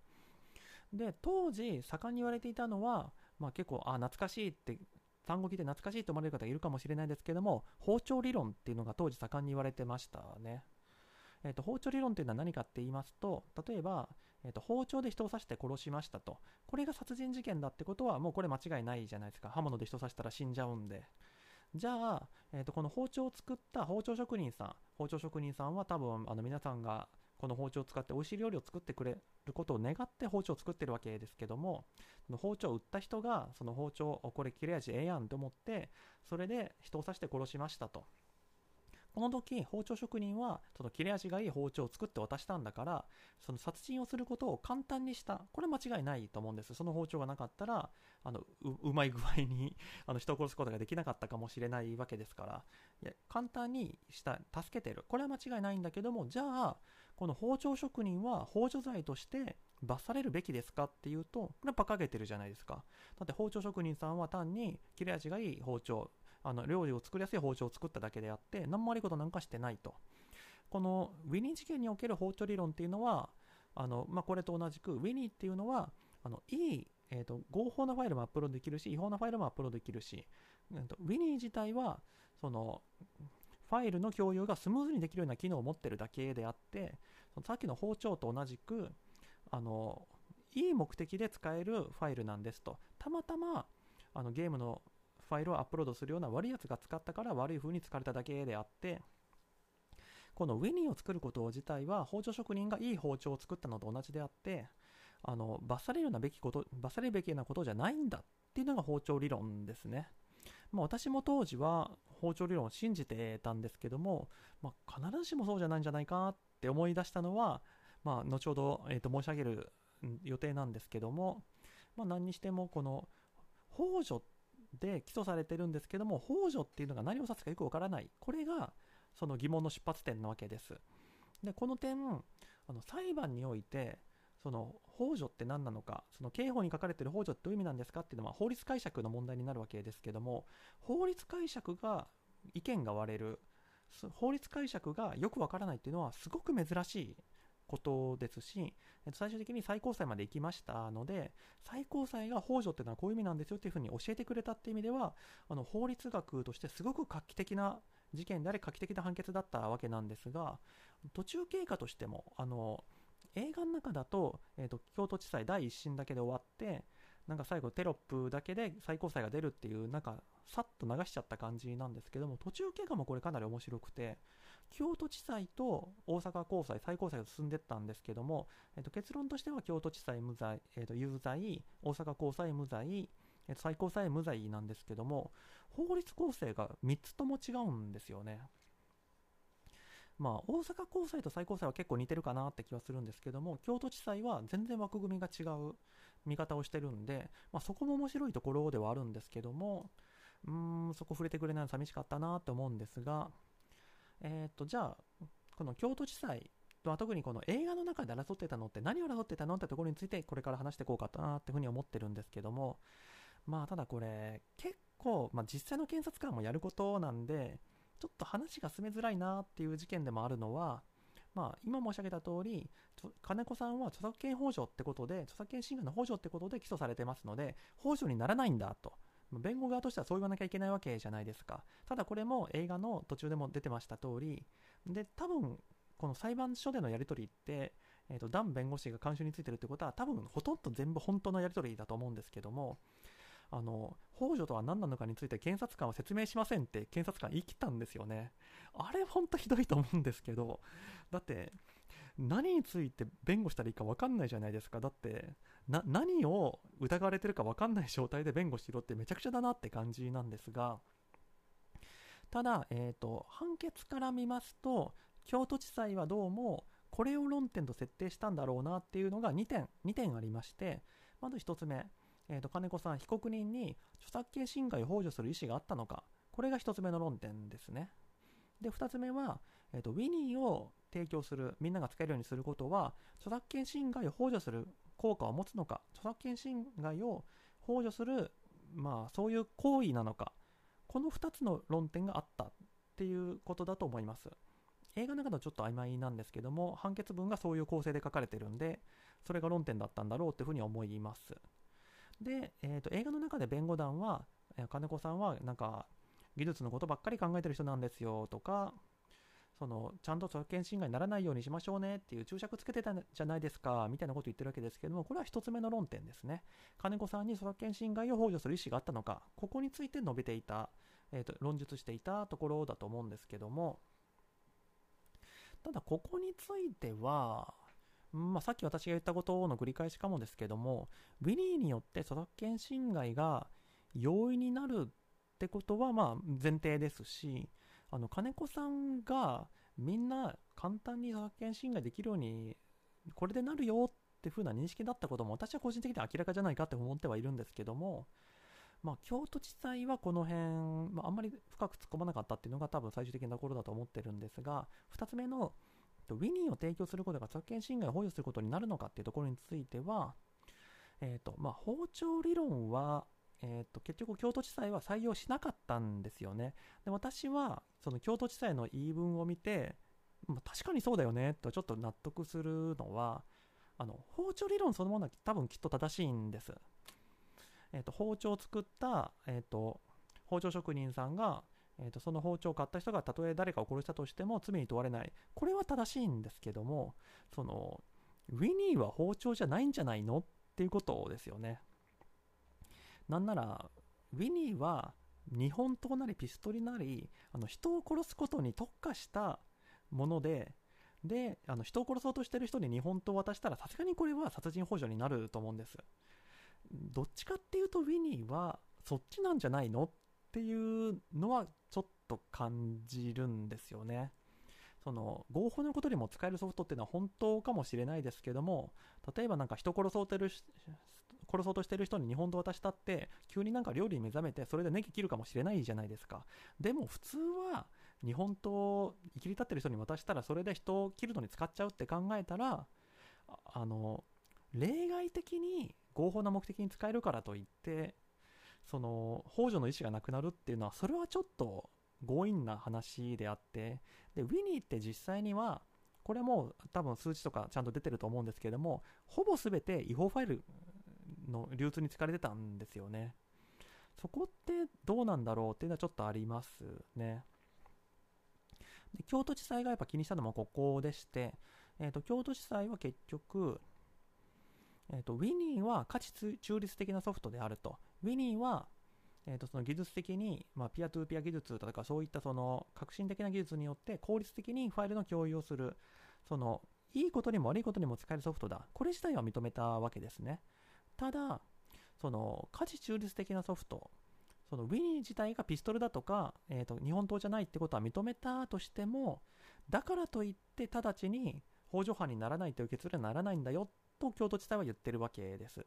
で当時盛んに言われていたのは、まあ、結構あ懐かしいって単語聞いて懐かしいと思われる方いるかもしれないですけども包丁理論っていうのが当時盛んに言われてましたね。えーと、包丁理論というのは何かって言いますと例えば、えーと、包丁で人を刺して殺しましたと。これが殺人事件だってことはもうこれ間違いないじゃないですか。刃物で人を刺したら死んじゃうんで。じゃあ、えーと、この包丁を作った包丁職人さん包丁職人さんは多分あの皆さんがこの包丁を使って美味しい料理を作ってくれることを願って包丁を作ってるわけですけども包丁を売った人がその包丁これ切れ味ええやんと思ってそれで人を刺して殺しましたと。この時包丁職人はその切れ味がいい包丁を作って渡したんだからその殺人をすることを簡単にした。これ間違いないと思うんです。その包丁がなかったらあのうまい具合に あの人を殺すことができなかったかもしれないわけですから。いや簡単にした助けてる。これは間違いないんだけどもじゃあこの包丁職人は包丁罪として罰されるべきですかっていうとこれは馬鹿げてるじゃないですか。だって包丁職人さんは単に切れ味がいい包丁あの料理を作りやすい包丁を作っただけであって何も悪いことなんかしてないと。このウィニー事件における包丁理論っていうのはあの、まあ、これと同じくウィニーっていうのはあのいい、えーと、合法なファイルもアップロードできるし違法なファイルもアップロードできるし、えーと、ウィニー自体はそのファイルの共有がスムーズにできるような機能を持ってるだけであってさっきの包丁と同じくあのいい目的で使えるファイルなんですとたまたまあのゲームのファイルをアップロードするような悪いやつが使ったから悪い風に使われただけであってこのウィニーを作ること自体は包丁職人がいい包丁を作ったのと同じであってあの罰されるなべきこと罰されるべきなことじゃないんだっていうのが包丁理論ですね。まあ、私も当時は包丁理論を信じてたんですけども、まあ、必ずしもそうじゃないんじゃないかって思い出したのは、まあ、後ほど、えー、と申し上げる予定なんですけども、まあ、何にしてもこの幇助で起訴されてるんですけども幇助っていうのが何を指すかよくわからない。これがその疑問の出発点なわけです。でこの点あの裁判においてその幇助って何なのかその刑法に書かれている幇助ってどういう意味なんですかっていうのは法律解釈の問題になるわけですけども法律解釈が意見が割れる法律解釈がよくわからないっていうのはすごく珍しいことですし、最終的に最高裁まで行きましたので、最高裁が幇助っていうのはこういう意味なんですよっていうふうに教えてくれたっていう意味では、あの法律学としてすごく画期的な事件であり画期的な判決だったわけなんですが、途中経過としても、あの映画の中だと,、えーと、京都地裁第1審だけで終わって、なんか最後テロップだけで最高裁が出るっていう、なんかさっと流しちゃった感じなんですけども、途中経過もこれかなり面白くて、京都地裁と大阪高裁、最高裁が進んでったんですけども、えー、と結論としては京都地裁無罪、えー、と有罪、大阪高裁無罪、最高裁無罪なんですけども、法律構成が3つとも違うんですよね。まあ、大阪高裁と最高裁は結構似てるかなって気はするんですけども、京都地裁は全然枠組みが違う見方をしてるんで、まあ、そこも面白いところではあるんですけども、うーん、そこ触れてくれないの寂しかったなって思うんですが、えっ、と、じゃあ、この京都地裁とは特にこの映画の中で争ってたのって何を争ってたのってところについてこれから話していこうかなってふうに思ってるんですけども、まあただこれ結構、まあ、実際の検察官もやることなんで、ちょっと話が進めづらいなっていう事件でもあるのは、まあ、今申し上げた通り、金子さんは著作権法助ってことで、著作権侵害の法助ってことで起訴されてますので、法助にならないんだと。弁護側としてはそう言わなきゃいけないわけじゃないですか。ただこれも映画の途中でも出てました通り、で、多分、この裁判所でのやり取りって、えーと、ダン弁護士が監修についてるってことは多分ほとんど全部本当のやり取りだと思うんですけどもあの幇助とは何なのかについて検察官は説明しませんって検察官言い切ったんですよね。あれほんとひどいと思うんですけどだって何について弁護したらいいか分かんないじゃないですか。だって何を疑われてるか分かんない状態で弁護しろってめちゃくちゃだなって感じなんですがただ、えーと、判決から見ますと京都地裁はどうもこれを論点と設定したんだろうなっていうのが2点 ,2 点ありましてまず1つ目、えーと、金子さん被告人に著作権侵害を幇助する意思があったのか。これが1つ目の論点ですね。で2つ目は、えーと、ウィニーを提供するみんなが使えるようにすることは著作権侵害を幇助する効果を持つのか著作権侵害を幇助するまあそういう行為なのか。この2つの論点があったっていうことだと思います。映画の中ではちょっと曖昧なんですけども判決文がそういう構成で書かれてるんでそれが論点だったんだろうっていうふうに思います。で、えーと、映画の中で弁護団は金子さんはなんか技術のことばっかり考えてる人なんですよとかそのちゃんと著作権侵害にならないようにしましょうねっていう注釈つけてたじゃないですかみたいなこと言ってるわけですけどもこれは1つ目の論点ですね。金子さんに著作権侵害を幇助する意思があったのかここについて述べていた、えーと、論述していたところだと思うんですけどもただここについてはまあ、さっき私が言ったことの繰り返しかもですけどもウィニーによって著作権侵害が容易になるってことはまあ前提ですしあの金子さんがみんな簡単に著作権侵害できるようにこれでなるよって風な認識だったことも私は個人的には明らかじゃないかって思ってはいるんですけども、まあ、京都地裁はこの辺、まあ、あんまり深く突っ込まなかったっていうのが多分最終的なところだと思ってるんですが2つ目のウィニーを提供することが著作権侵害を保有することになるのかっていうところについては、えーとまあ、包丁理論はえーと、結局京都地裁は採用しなかったんですよね。で私はその京都地裁の言い分を見て、まあ、確かにそうだよねとちょっと納得するのはあの包丁理論そのものは多分きっと正しいんです。えーと、包丁を作った、えーと、包丁職人さんが、えー、とその包丁を買った人がたとえ誰かを殺したとしても罪に問われないこれは正しいんですけどもそのウィニーは包丁じゃないんじゃないのっていうことですよね。なんならウィニーは日本刀なりピストルなりあの人を殺すことに特化したものでであの人を殺そうとしてる人に日本刀を渡したらさすがにこれは殺人幇助になると思うんですどっちかっていうとウィニーはそっちなんじゃないのっっていうのはちょっと感じるんですよね。その合法のことにも使えるソフトっていうのは本当かもしれないですけども例えばなんか人殺そうとる殺そうとしてる人に日本刀渡したって急になんか料理に目覚めてそれでネギ切るかもしれないじゃないですか。でも普通は日本刀を生きり立ってる人に渡したらそれで人を切るのに使っちゃうって考えたらあの例外的に合法な目的に使えるからといってその幇助の意思がなくなるっていうのはそれはちょっと強引な話であってでウィニーって実際にはこれも多分数値とかちゃんと出てると思うんですけれどもほぼ全て違法ファイルの流通に使われてたんですよね。そこってどうなんだろうっていうのはちょっとありますね。で京都地裁がやっぱ気にしたのもここでして、えーと、京都地裁は結局、えーと、ウィニーは価値中立的なソフトであると。ウィニーはえー、とその技術的に、まあ、ピアトゥーピア技術とかそういったその革新的な技術によって効率的にファイルの共有をするそのいいことにも悪いことにも使えるソフトだ。これ自体は認めたわけですね。ただその価値中立的なソフトそのウィニー自体がピストルだとか、えー、と日本刀じゃないってことは認めたとしてもだからといって直ちに法助犯にならないという結論にならないんだよと京都地裁は言ってるわけです。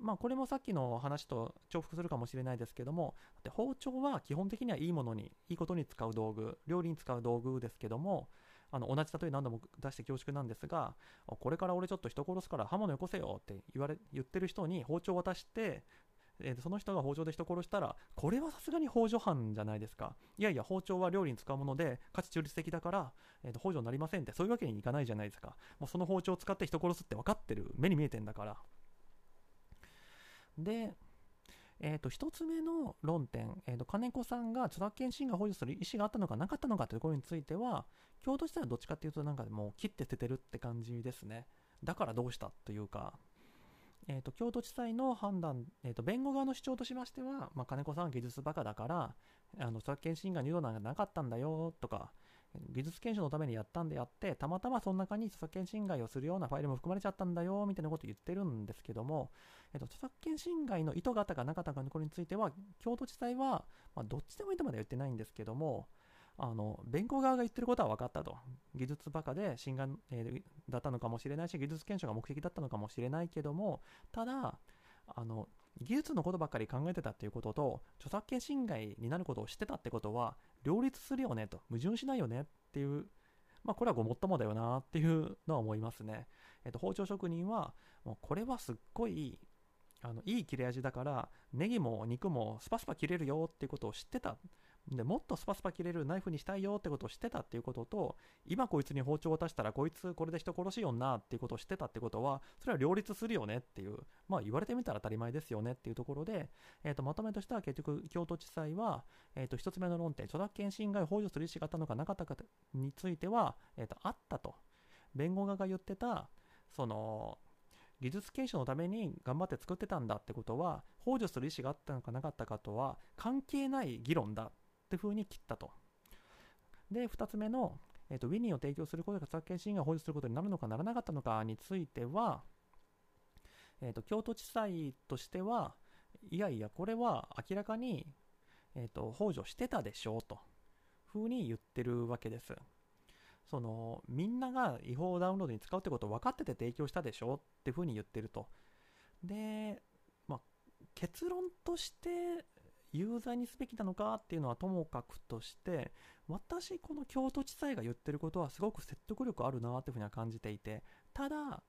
まあ、これもさっきの話と重複するかもしれないですけどもで包丁は基本的にはいいものにいいことに使う道具料理に使う道具ですけどもあの同じ例え何度も出して恐縮なんですがこれから俺ちょっと人殺すから刃物よこせよって言われ言ってる人に包丁を渡してえー、その人が包丁で人殺したらこれはさすがに幇助犯じゃないですか。いやいや包丁は料理に使うもので価値中立的だから、えー、と幇助になりませんってそういうわけにいかないじゃないですか。もうその包丁を使って人殺すって分かってる目に見えてんだから。で、えー、と1つ目の論点、えー、と金子さんが著作権侵害を補助する意思があったのかなかったのかというところについては、京都自体はどっちかっていうと、なんかもう切って捨ててるって感じですね。だからどうしたというか、えー、と京都地裁の判断、えー、と弁護側の主張としましては、まあ、金子さんは技術バカだから、あの著作権侵害の誘導なんかなかったんだよとか、技術検証のためにやったんであって、たまたまその中に著作権侵害をするようなファイルも含まれちゃったんだよみたいなことを言ってるんですけども、えっと、著作権侵害の意図があったかなかったかのこれについては、京都地裁は、まあ、どっちでもいいとまでは言ってないんですけども、あの弁護側が言ってることは分かったと。技術バカで侵害、えー、だったのかもしれないし、技術検証が目的だったのかもしれないけども、ただ、あの技術のことばっかり考えてたっていうことと、著作権侵害になることを知ってたってことは、両立するよねと、矛盾しないよねっていう、まあ、これはごもっともだよなっていうのは思いますね。えっと、包丁職人は、もうこれはすっごい、あのいい切れ味だから、ネギも肉もスパスパ切れるよっていうことを知ってた。でもっとスパスパ切れるナイフにしたいよってことを知ってたっていうことと今こいつに包丁を渡したらこいつこれで人殺しよんなっていうことを知ってたってことはそれは両立するよねっていうまあ言われてみたら当たり前ですよねっていうところで、えー、とまとめとしては結局京都地裁は、えー、と1つ目の論点著作権侵害を補助する意思があったのかなかったかについては、えー、とあったと弁護側が言ってたその技術検証のために頑張って作ってたんだってことは、補助する意思があったのかなかったかとは関係ない議論だって風に切ったと。で、2つ目の、えーと、ウィニーを提供することが著作権侵害を保持することになるのかならなかったのかについては、えーと、京都地裁としては、いやいや、これは明らかに、えーと、補助してたでしょうと、風に言ってるわけです。そのみんなが違法ダウンロードに使うってことを分かってて提供したでしょって風に言ってると。で、まあ、結論として有罪にすべきなのかっていうのはともかくとして私この京都地裁が言ってることはすごく説得力あるなっていうふうには感じていてただ、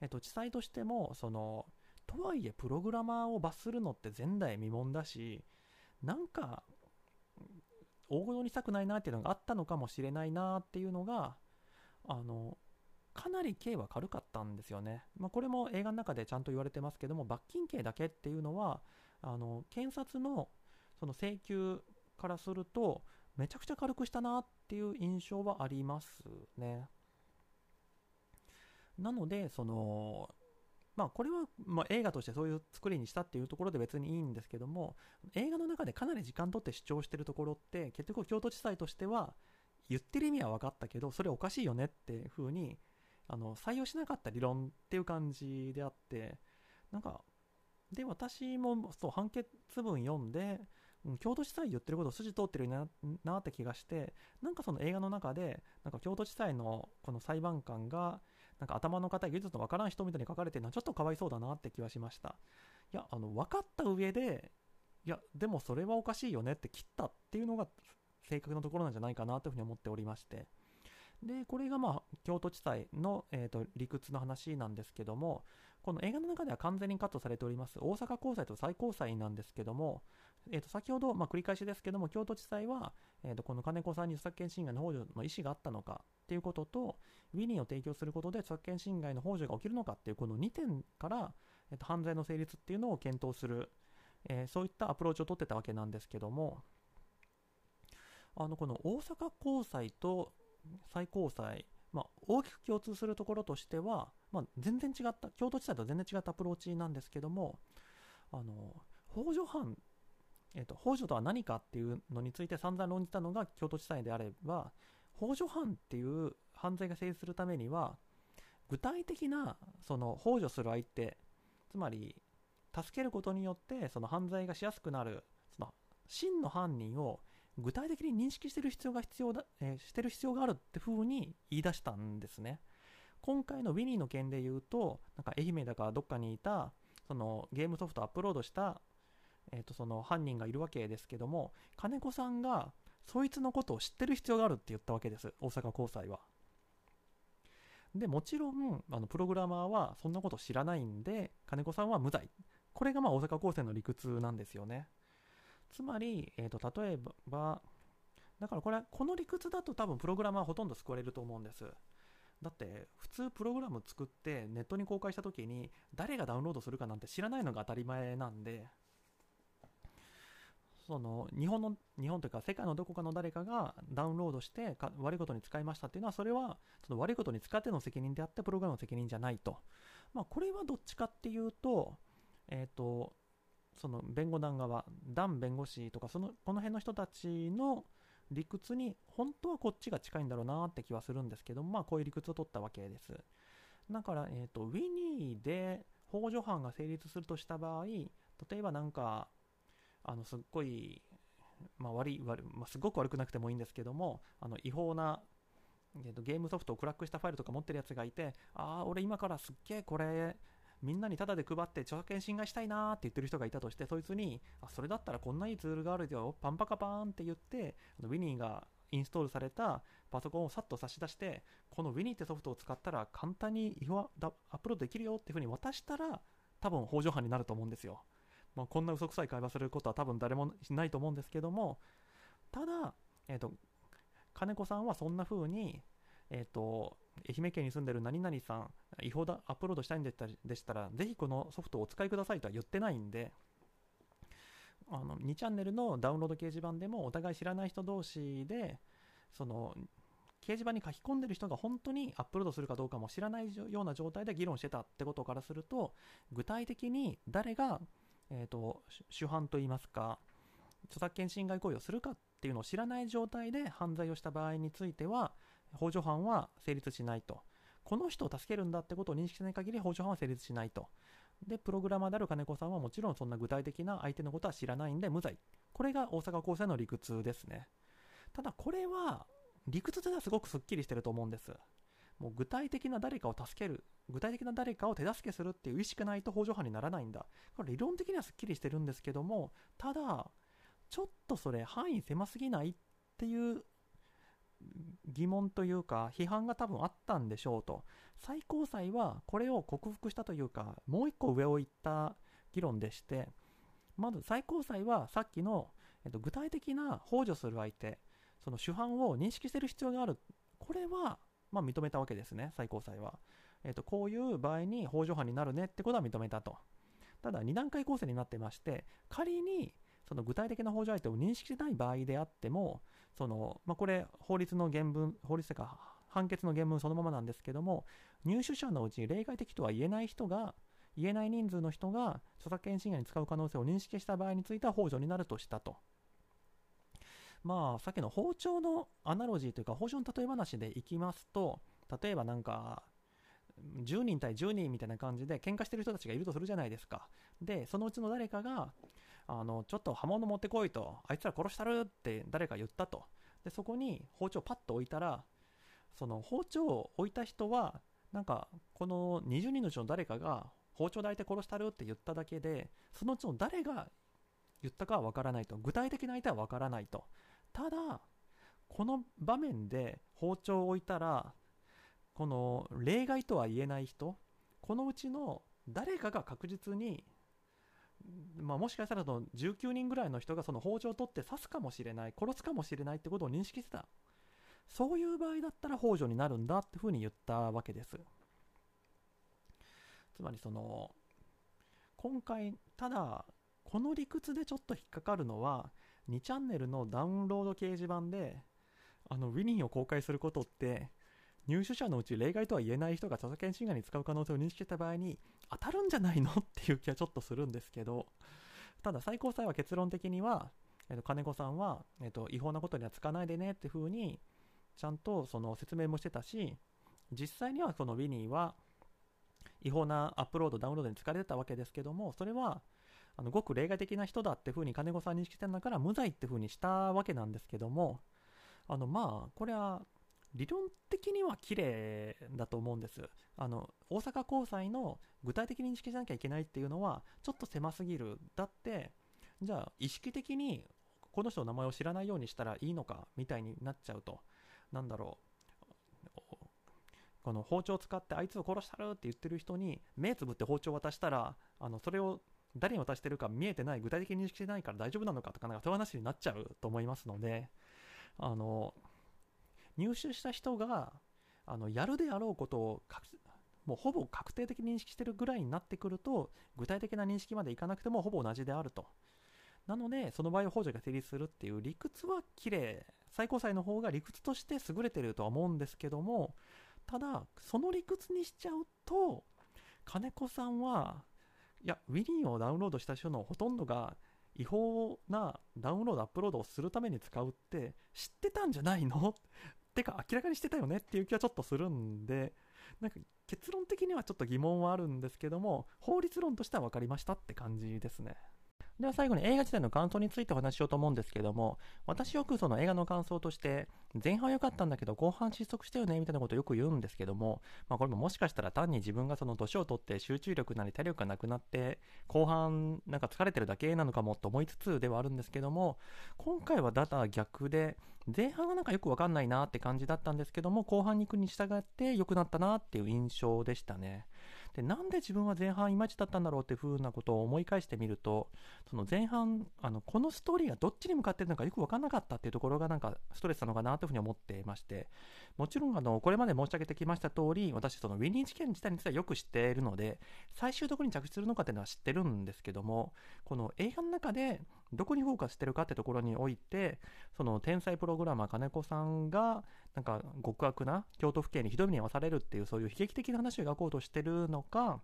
えっと、地裁としてもそのとはいえプログラマーを罰するのって前代未聞だしなんか大物にしたくないなっていうのがあったのかもしれないなっていうのがあのかなり刑は軽かったんですよね、まあ、これも映画の中でちゃんと言われてますけども罰金刑だけっていうのはあの検察のその請求からするとめちゃくちゃ軽くしたなっていう印象はありますね。なのでそのまあこれはま映画としてそういう作りにしたっていうところで別にいいんですけども映画の中でかなり時間取って主張してるところって結局京都地裁としては言ってる意味は分かったけどそれおかしいよねっていう風にあの採用しなかった理論っていう感じであってなんかで、私もそう判決文読んで、うん、京都地裁言ってること筋通ってるななって気がして、なんかその映画の中で、なんか京都地裁のこの裁判官が、なんか頭の固い技術のわからん人みたいに書かれてるのはちょっとかわいそうだなって気はしました。いや、あの、分かった上で、いや、でもそれはおかしいよねって切ったっていうのが正確なところなんじゃないかなというふうに思っておりまして。で、これがまあ、京都地裁の、えーと理屈の話なんですけども、この映画の中では完全にカットされております大阪高裁と最高裁なんですけども、えー、と先ほど、まあ、繰り返しですけども京都地裁は、えー、とこの金子さんに著作権侵害の補助の意思があったのかっていうこととウィニーを提供することで著作権侵害の補助が起きるのかっていうこの2点から、えー、と犯罪の成立っていうのを検討する、えー、そういったアプローチを取ってたわけなんですけどもあのこの大阪高裁と最高裁まあ、大きく共通するところとしては、まあ、全然違った、京都地裁とは全然違ったアプローチなんですけども、あの、法助犯、えっ、と、法助とは何かっていうのについて散々論じたのが京都地裁であれば、法助犯っていう犯罪が成立するためには、具体的な、その、法助する相手、つまり、助けることによって、その犯罪がしやすくなる、その、真の犯人を具体的に認識してる必要が必要だ、えー、してる必要があるって風に言い出したんですね。今回のウィニーの件で言うと、なんか愛媛だかどっかにいた、そのゲームソフトアップロードした、えっ、ー、とその犯人がいるわけですけども、金子さんがそいつのことを知ってる必要があるって言ったわけです、大阪高裁は。で、もちろん、あのプログラマーはそんなこと知らないんで、金子さんは無罪。これがまあ大阪高裁の理屈なんですよね。つまり、えーと、例えば、だからこれ、この理屈だと多分プログラマーはほとんど救われると思うんです。だって普通プログラム作ってネットに公開した時に誰がダウンロードするかなんて知らないのが当たり前なんでその日本の日本というか世界のどこかの誰かがダウンロードしてか悪いことに使いましたっていうのはそれはその悪いことに使っての責任であってプログラムの責任じゃないと、まあ、これはどっちかっていうと,、えーと、その弁護団側ダン弁護士とかそのこの辺の人たちの理屈に本当はこっちが近いんだろうなって気はするんですけどまあこういう理屈を取ったわけです。だから、えーと、ウィニーで法助犯が成立するとした場合例えばなんかあのすっごい、まあ、悪い悪、まあ、すごく悪くなくてもいいんですけどもあの違法な、えーと、ゲームソフトをクラックしたファイルとか持ってるやつがいてああ俺今からすっげえこれみんなにタダで配って著作権侵害したいなーって言ってる人がいたとしてそいつにあそれだったらこんないいツールがあるよパンパカパーンって言ってウィニーがインストールされたパソコンをさっと差し出してこのウィニーってソフトを使ったら簡単にアップロードできるよっていうふうに渡したら多分法上犯になると思うんですよ。まあ、こんな嘘くさい会話することは多分誰もしないと思うんですけどもただ、えーと、金子さんはそんな風に、えーと、愛媛県に住んでる何々さん違法だアップロードしたいんでしたらぜひこのソフトをお使いくださいとは言ってないんであの2チャンネルのダウンロード掲示板でもお互い知らない人同士でその掲示板に書き込んでる人が本当にアップロードするかどうかも知らないような状態で議論してたってことからすると具体的に誰がえーと、主犯といいますか著作権侵害行為をするかっていうのを知らない状態で犯罪をした場合については法助犯は成立しないと。この人を助けるんだってことを認識しない限り法助犯は成立しないと。でプログラマーである金子さんはもちろんそんな具体的な相手のことは知らないんで無罪。これが大阪高裁の理屈ですね。ただこれは理屈ではすごくすっきりしてると思うんです。もう具体的な誰かを助ける具体的な誰かを手助けするっていう意識ないと法助犯にならないんだ。これ理論的にはすっきりしてるんですけどもただちょっとそれ範囲狭すぎないっていう疑問というか批判が多分あったんでしょうと。最高裁はこれを克服したというかもう一個上を行った議論でしてまず最高裁はさっきの、えっと、具体的な補助する相手その主犯を認識してる必要がある。これはまあ、認めたわけですね、最高裁は。えーと、こういう場合に法助犯になるねってことは認めたと。ただ、2段階構成になってまして、仮にその具体的な法助相手を認識しない場合であっても、そのまあ、これ、法律の原文、法律というか、判決の原文そのままなんですけども、入手者のうち例外的とは言えない人が、言えない人数の人が著作権侵害に使う可能性を認識した場合については法助になるとしたと。まあ、さっきの包丁のアナロジーというか、包丁の例え話でいきますと、例えばなんか、10人対10人みたいな感じで喧嘩してる人たちがいるとするじゃないですか。で、そのうちの誰かが、あの、ちょっと刃物持ってこいと、あいつら殺したるって誰か言ったと。で、そこに包丁パッと置いたら、その包丁を置いた人は、なんか、この20人のうちの誰かが包丁で相手殺したるって言っただけで、そのうちの誰が言ったかは分からないと。具体的な相手は分からないと。ただ、この場面で包丁を置いたら、この例外とは言えない人、このうちの誰かが確実に、まあ、もしかしたらの19人ぐらいの人がその包丁を取って刺すかもしれない、殺すかもしれないってことを認識してた。そういう場合だったら幇助になるんだっていうふうに言ったわけです。つまりその、今回、ただ、この理屈でちょっと引っかかるのは、2チャンネルのダウンロード掲示板で、あの、ウィニーを公開することって、入手者のうち例外とは言えない人が著作権侵害に使う可能性を認識した場合に当たるんじゃないのっていう気はちょっとするんですけど、ただ最高裁は結論的には、えっと、金子さんは、えっと、違法なことには使わないでねっていうふうに、ちゃんとその説明もしてたし、実際にはそのウィニーは違法なアップロード、ダウンロードに使われてたわけですけども、それはあのごく例外的な人だっていうふうに金子さん認識してるんだから無罪っていうふうにしたわけなんですけども、あのまあ、これは理論的には綺麗だと思うんです。あの大阪高裁の具体的に認識しなきゃいけないっていうのはちょっと狭すぎる。だって、じゃあ意識的にこの人の名前を知らないようにしたらいいのかみたいになっちゃうと、なんだろう。この包丁を使ってあいつを殺したるって言ってる人に目つぶって包丁を渡したらあのそれを誰に渡してるか見えてない具体的に認識してないから大丈夫なのかとかなんかそういう話になっちゃうと思いますのであの入手した人があのやるであろうことをもうほぼ確定的に認識してるぐらいになってくると具体的な認識までいかなくてもほぼ同じであると。なのでその場合法助が成立するっていう理屈は綺麗最高裁の方が理屈として優れてるとは思うんですけどもただその理屈にしちゃうと金子さんはいやウィリンをダウンロードした人のほとんどが違法なダウンロードアップロードをするために使うって知ってたんじゃないの？ってか明らかにしてたよねっていう気はちょっとするんでなんか結論的にはちょっと疑問はあるんですけども法律論としては分かりましたって感じですね。では最後に映画自体の感想についてお話ししようと思うんですけども私よくその映画の感想として前半良かったんだけど後半失速したよねみたいなことをよく言うんですけども、まあ、これももしかしたら単に自分がその年を取って集中力なり体力がなくなって後半なんか疲れてるだけなのかもと思いつつではあるんですけども今回はだだ逆で前半がなんかよくわかんないなって感じだったんですけども後半に行くに従って良くなったなっていう印象でしたね。でなんで自分は前半いまいちだったんだろうっていう風なことを思い返してみるとその前半あのこのストーリーがどっちに向かってるのかよく分からなかったっていうところがなんかストレスなのかなというふうに思っていましてもちろんあのこれまで申し上げてきました通り私そのウィニー事件自体についてはよく知っているので最終どこに着地するのかっていうのは知ってるんですけどもこの映画の中でどこにフォーカスしてるかってところにおいてその天才プログラマー金子さんがなんか極悪な京都府警にひどい目に遭わされるっていうそういう悲劇的な話を描こうとしてるのか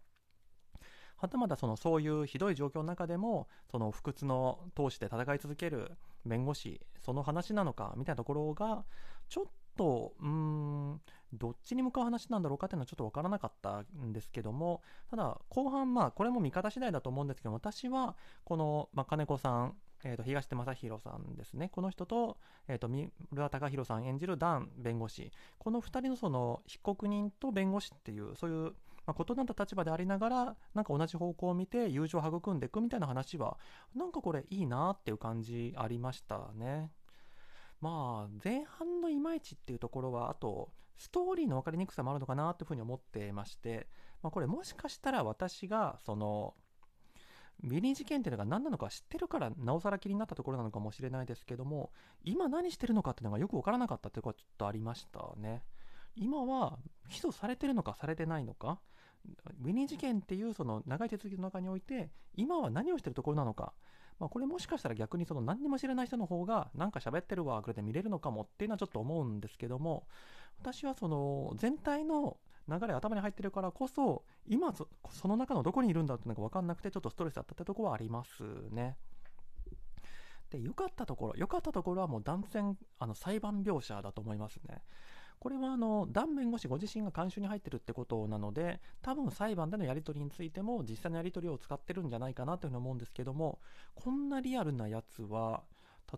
はたまたそのそういうひどい状況の中でもその不屈の闘志で戦い続ける弁護士その話なのかみたいなところがちょっとうーんどっちに向かう話なんだろうかっていうのはちょっと分からなかったんですけどもただ後半まあこれも見方次第だと思うんですけど私はこの、ま、金子さんえー、と東出正弘さんですね、この人と,、えー、と三浦貴大さん演じるダン弁護士、この2人のその被告人と弁護士っていう、そういう、まあ、異なった立場でありながら、なんか同じ方向を見て友情を育んでいくみたいな話は、なんかこれいいなっていう感じありましたね。まあ、前半のいまいちっていうところは、あと、ストーリーの分かりにくさもあるのかなというふうに思ってまして、まあ、これもしかしたら私が、その、ビリー事件っていうのが何なのか知ってるからなおさら気になったところなのかもしれないですけども、今何してるのかっていうのがよく分からなかったっていうことはちょっとありましたね。今は起訴されてるのかされてないのか、ウィニー事件っていうその長い手続きの中において、今は何をしてるところなのか、まあ、これもしかしたら逆にその何にも知らない人の方がなんか喋ってるわぐらいで見れるのかもっていうのはちょっと思うんですけども私はその全体の流れ頭に入ってるからこそ今その中のどこにいるんだってのが分かんなくてちょっとストレスだったってとこはありますね。で良かったところ良かったところはもう断然あの裁判描写だと思いますね。これはあのダン弁護士ご自身が監修に入ってるってことなので多分裁判でのやり取りについても実際のやり取りを使ってるんじゃないかなというふうに思うんですけどもこんなリアルなやつは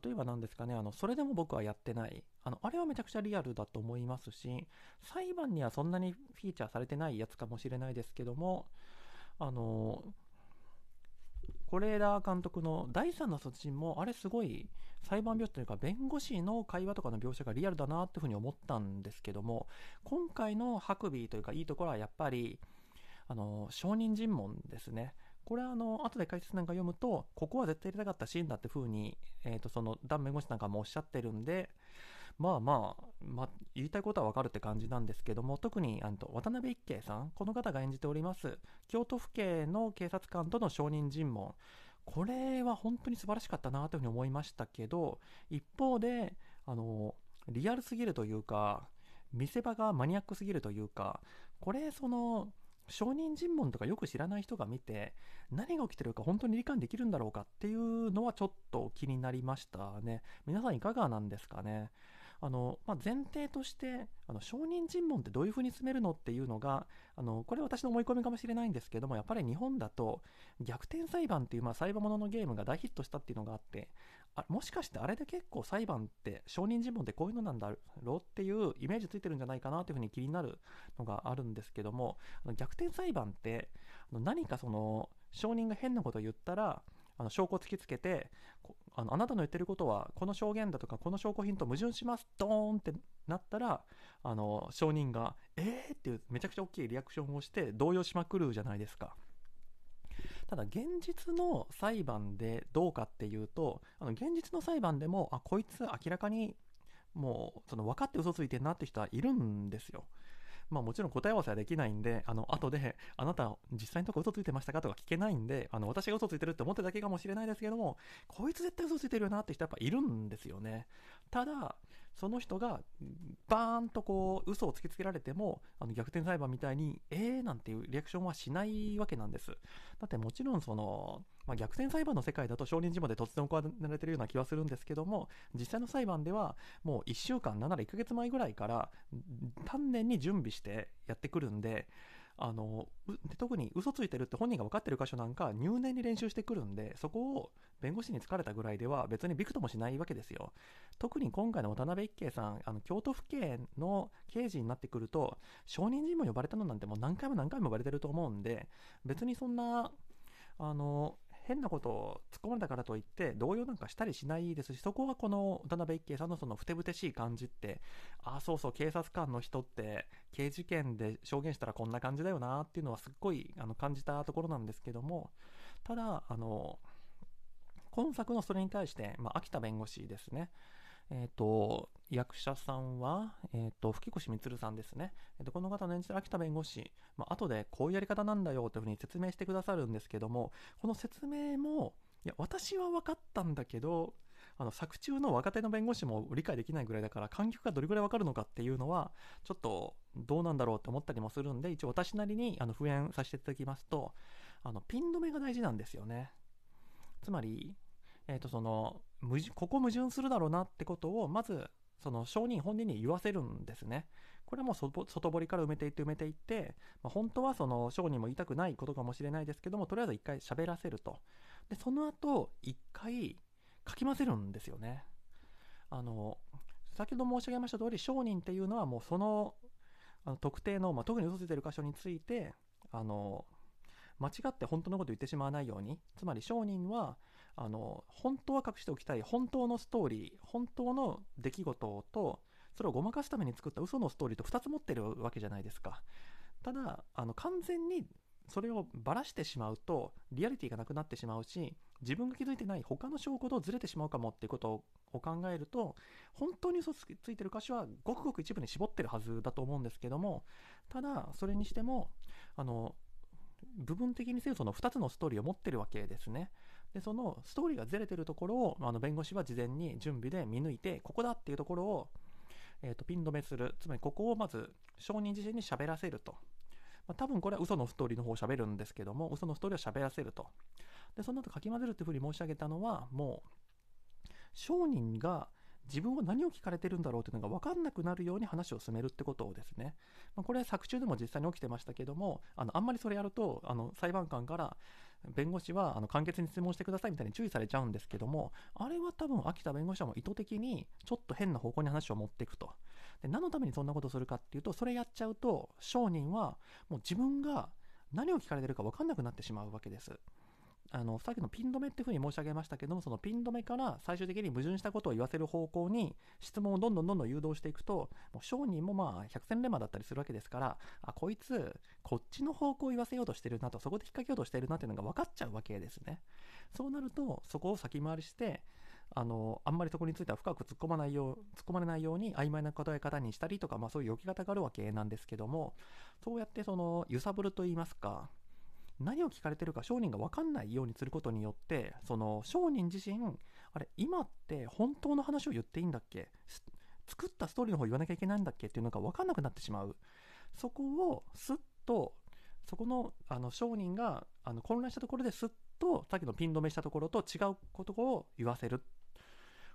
例えば何ですかねあのそれでも僕はやってない。あのあれはめちゃくちゃリアルだと思いますし裁判にはそんなにフィーチャーされてないやつかもしれないですけどもあの是枝監督の第3の卒人もあれすごい裁判描写というか弁護士の会話とかの描写がリアルだなっていうふうに思ったんですけども今回のハクビーというかいいところはやっぱりあの証人尋問ですね。これはあの後で解説なんか読むとここは絶対入れたかったシーンだって風に、えー、とそのダン弁護士なんかもおっしゃってるんでまあまあ、まあ、言いたいことはわかるって感じなんですけども特にあの渡辺一慶さんこの方が演じております京都府警の警察官との証人尋問。これは本当に素晴らしかったなというふうに思いましたけど一方であのリアルすぎるというか見せ場がマニアックすぎるというかこれその証人尋問とかよく知らない人が見て何が起きてるか本当に理解できるんだろうかっていうのはちょっと気になりましたね。皆さんいかがなんですかね？あの、まあ、前提としてあの証人尋問ってどういうふうに進めるのっていうのがあのこれは私の思い込みかもしれないんですけどもやっぱり日本だと逆転裁判っていう、まあ、裁判もののゲームが大ヒットしたっていうのがあってあもしかしてあれで結構裁判って証人尋問ってこういうのなんだろうっていうイメージついてるんじゃないかなというふうに気になるのがあるんですけどもあの逆転裁判ってあの何かその証人が変なことを言ったらあの証拠を突きつけてあのあなたの言ってることはこの証言だとかこの証拠品と矛盾しますドーンってなったらあの証人が「えー!」っていうめちゃくちゃ大きいリアクションをして動揺しまくるじゃないですか。ただ現実の裁判でどうかっていうとあの現実の裁判でもあこいつ明らかにもうその分かって嘘ついてるなって人はいるんですよ。まあもちろん答え合わせはできないんで、あの、後で、あなた実際のとこ嘘ついてましたかとか聞けないんで、あの、私が嘘ついてるって思ってるだけかもしれないですけども、こいつ絶対嘘ついてるよなって人やっぱいるんですよね。ただ、その人がバーンとこう嘘を突きつけられてもあの逆転裁判みたいにえーなんていうリアクションはしないわけなんです。だってもちろんその、まあ、逆転裁判の世界だと証人尋問で突然行われてるような気はするんですけども実際の裁判ではもう1週間なら1ヶ月前ぐらいから丹念に準備してやってくるんであの特に嘘ついてるって本人が分かってる箇所なんか入念に練習してくるんでそこを弁護士に疲れたぐらいでは別にびくともしないわけですよ。特に今回の渡辺一慶さんあの京都府警の刑事になってくると証人尋問呼ばれたのなんてもう何回も何回も呼ばれてると思うんで別にそんなあの変なことを突っ込まれたからといって動揺なんかしたりしないです。しそこはこの渡辺一慶さんのそのふてぶてしい感じってああそうそう警察官の人って刑事件で証言したらこんな感じだよなっていうのはすっごいあの感じたところなんですけどもただあの今作のそれに対して、まあ、秋田弁護士ですね。えっ、ー、と、役者さんは、え、ー、と、吹越充さんですね。えーと、この方の演じる秋田弁護士、まあ後でこういうやり方なんだよというふうに説明してくださるんですけども、この説明も、いや、私は分かったんだけど、あの作中の若手の弁護士も理解できないぐらいだから観客がどれぐらい分かるのかっていうのはちょっとどうなんだろうって思ったりもするんで一応私なりにあの復縁させていただきますとあのピン止めが大事なんですよねつまりえー、とそのここ矛盾するだろうなってことをまずその証人本人に言わせるんですね。これはもう外堀から埋めていって埋めていって、まあ、本当はその証人も言いたくないことかもしれないですけどもとりあえず一回喋らせると。でその後一回かき混ぜるんですよね。あの先ほど申し上げました通り証人っていうのはもうそのあの特定の、まあ、特に嘘ついてる箇所についてあの間違って本当のこと言ってしまわないようにつまり証人はあの本当は隠しておきたい本当のストーリー本当の出来事とそれをごまかすために作った嘘のストーリーと2つ持ってるわけじゃないですか。ただあの完全にそれをばらしてしまうとリアリティがなくなってしまうし自分が気づいてない他の証拠とずれてしまうかもっていうことを考えると本当に嘘ついてる箇所はごくごく一部に絞ってるはずだと思うんですけどもただそれにしてもあの部分的にせよその2つのストーリーを持ってるわけですね。でそのストーリーがずれてるところをあの弁護士は事前に準備で見抜いてここだっていうところを、えーと、ピン止めする。つまりここをまず証人自身に喋らせると、まあ、多分これは嘘のストーリーの方を喋るんですけども嘘のストーリーを喋らせると。でその後かき混ぜるっていうふうに申し上げたのはもう証人が自分は何を聞かれてるんだろうというのが分かんなくなるように話を進めるってことをですね、まあ、これは作中でも実際に起きてましたけどもあのあんまりそれやるとあの裁判官から弁護士はあの簡潔に質問してくださいみたいに注意されちゃうんですけども、あれは多分秋田弁護士はも意図的にちょっと変な方向に話を持っていくと。で何のためにそんなことするかっていうと、それやっちゃうと、証人はもう自分が何を聞かれてるか分かんなくなってしまうわけです。あのさっきのピン止めっていうふうに申し上げましたけどもそのピン止めから最終的に矛盾したことを言わせる方向に質問をどんどんどんどん誘導していくともう商人もまあ百戦錬磨だったりするわけですからあこいつこっちの方向を言わせようとしてるなとそこで引っ掛けようとしてるなっていうのが分かっちゃうわけですね。そうなるとそこを先回りしてあのあんまりそこについては深く突っ込まないよう突っ込まれないように曖昧な答え方にしたりとか、まあ、そういう置き方があるわけなんですけどもそうやってその揺さぶると言いますか何を聞かれてるか商人が分かんないようにすることによってその商人自身あれ今って本当の話を言っていいんだっけ？作ったストーリーの方言わなきゃいけないんだっけ？っていうのが分かんなくなってしまう。そこをすっとそこのあの商人があの混乱したところですっとさっきのピン止めしたところと違うことを言わせる。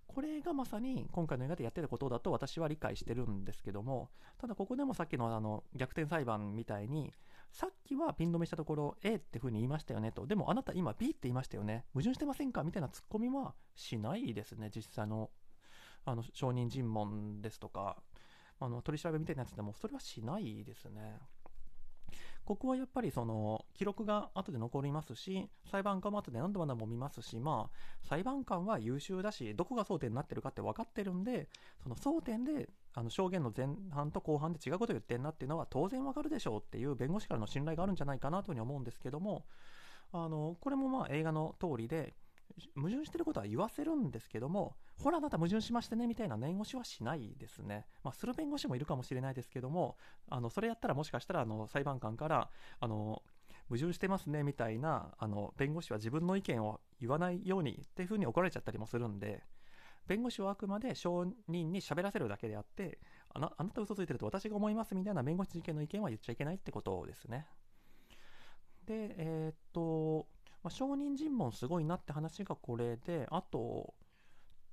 これがまさに今回の映画でやってたことだと私は理解してるんですけどもただここでもさっきのあの逆転裁判みたいにさっきはピン止めしたところ A って風に言いましたよねと。でもあなた今 B って言いましたよね。矛盾してませんか？みたいなツッコミはしないですね。実際のあの証人尋問ですとかあの取り調べみたいなやつでもそれはしないですね。ここはやっぱりその記録が後で残りますし裁判官も後で何度も何度も見ますしまあ裁判官は優秀だしどこが争点になってるかって分かってるんでその争点であの証言の前半と後半で違うことを言ってんなっていうのは当然わかるでしょうっていう弁護士からの信頼があるんじゃないかなというふうに思うんですけどもあのこれもまあ映画の通りで矛盾してることは言わせるんですけどもほらあなた矛盾しましてねみたいな念押しはしないですね。まあ、する弁護士もいるかもしれないですけども、あのそれやったらもしかしたらあの裁判官からあの矛盾してますねみたいなあの弁護士は自分の意見を言わないようにっていうふうに怒られちゃったりもするんで、弁護士はあくまで証人に喋らせるだけであってあなあなた嘘ついてると私が思いますみたいな弁護士事件の意見は言っちゃいけないってことですね。で、えー、っと、まあ、証人尋問すごいなって話がこれで、あと、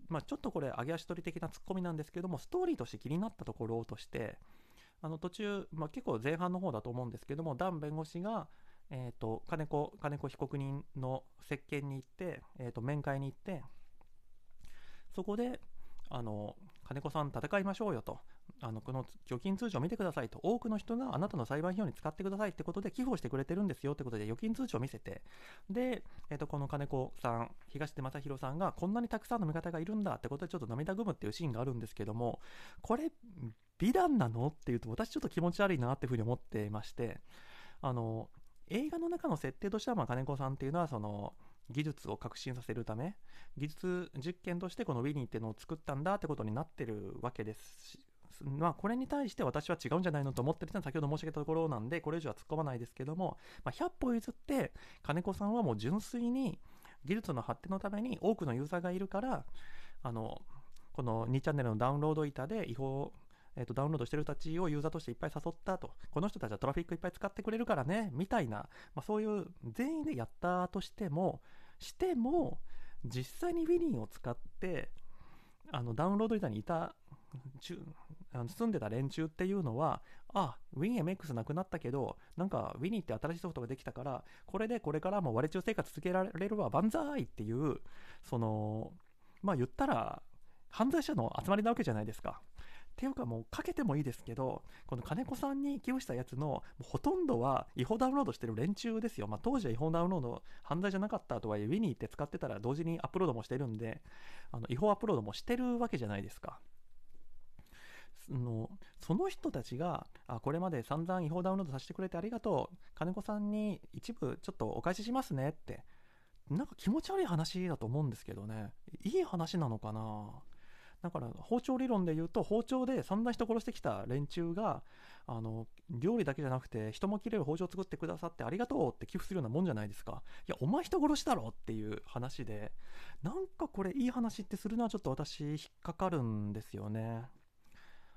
まあ、ちょっとこれ、揚げ足取り的なツッコミなんですけども、ストーリーとして気になったところとして、あの途中、まあ、結構前半の方だと思うんですけども、ダン弁護士が、えーと、金子金子被告人の接見に行って、えーと面会に行って、そこであの金子さん戦いましょうよと。あのこの預金通帳を見てくださいと多くの人があなたの裁判費用に使ってくださいってことで寄付をしてくれてるんですよってことで預金通帳を見せて。で、えー、とこの金子さん東出正宏さんがこんなにたくさんの味方がいるんだってことでちょっと涙ぐむっていうシーンがあるんですけどもこれ美談なの？っていうと私ちょっと気持ち悪いなっていうふうに思っていましてあの映画の中の設定としてはまあ金子さんっていうのはその技術を革新させるため技術実験としてこの Winnie っていうのを作ったんだってことになってるわけですしまあ、これに対して私は違うんじゃないのと思ってるのは先ほど申し上げたところなんでこれ以上は突っ込まないですけども、まあ、100歩譲って金子さんはもう純粋に技術の発展のために多くのユーザーがいるからあのこの2チャンネルのダウンロード板で違法えーと、ダウンロードしてる人たちをユーザーとしていっぱい誘ったと、この人たちはトラフィックいっぱい使ってくれるからね、みたいな、まあ、そういう全員でやったとしても、しても、実際に Winnie を使って、あのダウンロード板にいたあの住んでた連中っていうのは、あ、WinMX なくなったけど、なんか Winnie って新しいソフトができたから、これでこれからも割れ中生活続けられるわ、万歳っていう、その、まあ言ったら、犯罪者の集まりなわけじゃないですか。っていうかもうかけてもいいですけど、この金子さんに寄付したやつのほとんどは違法ダウンロードしてる連中ですよ。まあ、当時は違法ダウンロード犯罪じゃなかったとはいえ、ウィニーって使ってたら同時にアップロードもしてるんで、あの違法アップロードもしてるわけじゃないですか。のその人たちがあこれまで散々違法ダウンロードさせてくれてありがとう。金子さんに一部ちょっとお返ししますねって。なんか気持ち悪い話だと思うんですけどね。いい話なのかな。だから包丁理論で言うと包丁で散々人殺してきた連中があの料理だけじゃなくて人も切れる包丁作ってくださってありがとうって寄付するようなもんじゃないですか。いやお前人殺しだろっていう話で。なんかこれいい話ってするのはちょっと私引っかかるんですよね。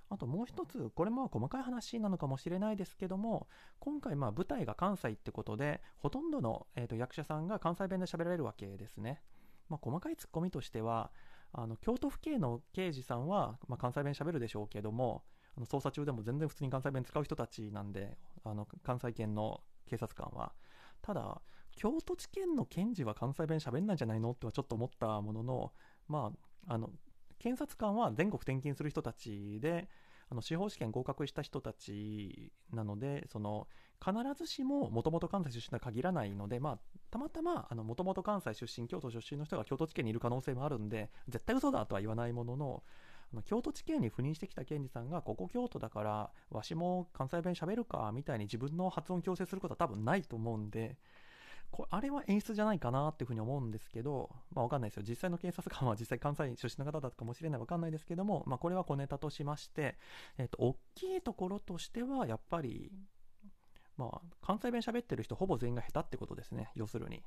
あともう一つ、これも細かい話なのかもしれないですけども、今回まあ舞台が関西ってことで、ほとんどの、えー、と役者さんが関西弁で喋られるわけですね。まあ、細かいツッコミとしては、あの京都府警の刑事さんは、まあ、関西弁しゃべるでしょうけどもあの捜査中でも全然普通に関西弁使う人たちなんであの関西圏の警察官はただ京都地検の検事は関西弁しゃべんないんじゃないのってはちょっと思ったもののまああの検察官は全国転勤する人たちであの司法試験合格した人たちなのでその必ずしももともと関西出身とは限らないので、まあ、たまたまもともと関西出身京都出身の人が京都地検にいる可能性もあるんで絶対嘘だとは言わないもののあの京都地検に赴任してきた検事さんがここ京都だからわしも関西弁喋るかみたいに自分の発音強制することは多分ないと思うんでこあれは演出じゃないかなっていうふうに思うんですけど、まあ、わかんないですよ。実際の警察官は実際関西出身の方だったかもしれないわかんないですけども、まあ、これは小ネタとしまして、えっ、と、大きいところとしては、やっぱり、まあ、関西弁喋ってる人ほぼ全員が下手ってことですね。要するに。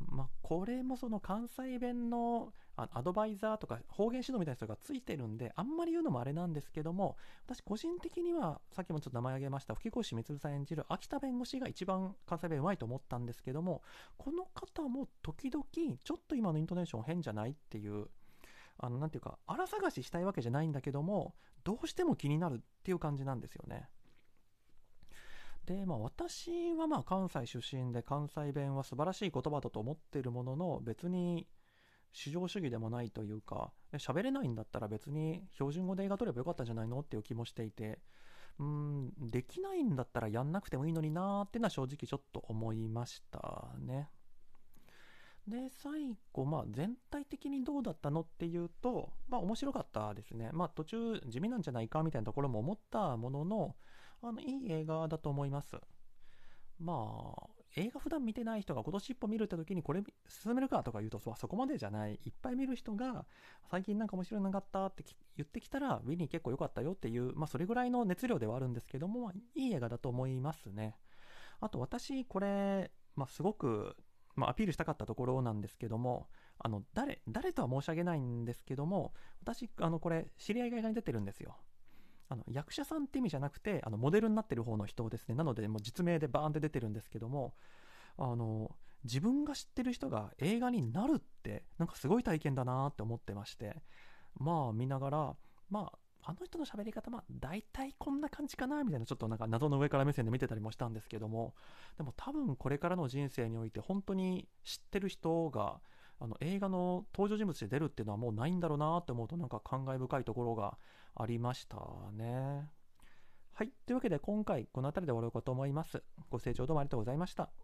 まあ、これもその関西弁のアドバイザーとか方言指導みたいな人がついてるんで、あんまり言うのもあれなんですけども、私個人的には、さっきもちょっと名前挙げました、吹越光さん演じる秋田弁護士が一番関西弁うまいと思ったんですけども、この方も時々、ちょっと今のイントネーション変じゃないっていう、あの、なんていうか、荒探ししたいわけじゃないんだけども、どうしても気になるっていう感じなんですよね。で、まあ、私はまあ関西出身で関西弁は素晴らしい言葉だと思っているものの別に至上主義でもないというか喋れないんだったら別に標準語で映画撮ればよかったんじゃないのっていう気もしていてうんできないんだったらやんなくてもいいのになーってのは正直ちょっと思いましたね。で、最後、まあ、全体的にどうだったのっていうと、まあ、面白かったですね。まあ、途中、地味なんじゃないかみたいなところも思ったものの、あの、いい映画だと思います。まあ、映画普段見てない人が今年一歩見るって時にこれ進めるかとか言うとそこまでじゃない。いっぱい見る人が最近なんか面白いのなかったって言ってきたらウィニー結構良かったよっていう、まあ、それぐらいの熱量ではあるんですけどもいい映画だと思いますね。あと私これ、まあ、すごく、まあ、アピールしたかったところなんですけどもあの誰誰とは申し上げないんですけども私あのこれ知り合いが映画に出てるんですよ。あの役者さんって意味じゃなくてあのモデルになってる方の人ですね。なのでもう実名でバーンって出てるんですけどもあの自分が知ってる人が映画になるってなんかすごい体験だなって思ってましてまあ見ながらまああの人の喋り方まあ大体こんな感じかなみたいなちょっとなんか謎の上から目線で見てたりもしたんですけどもでも多分これからの人生において本当に知ってる人があの映画の登場人物で出るっていうのはもうないんだろうなって思うとなんか感慨深いところがありましたね。はい。というわけで今回この辺りで終わろうかと思います。ご清聴どうもありがとうございました。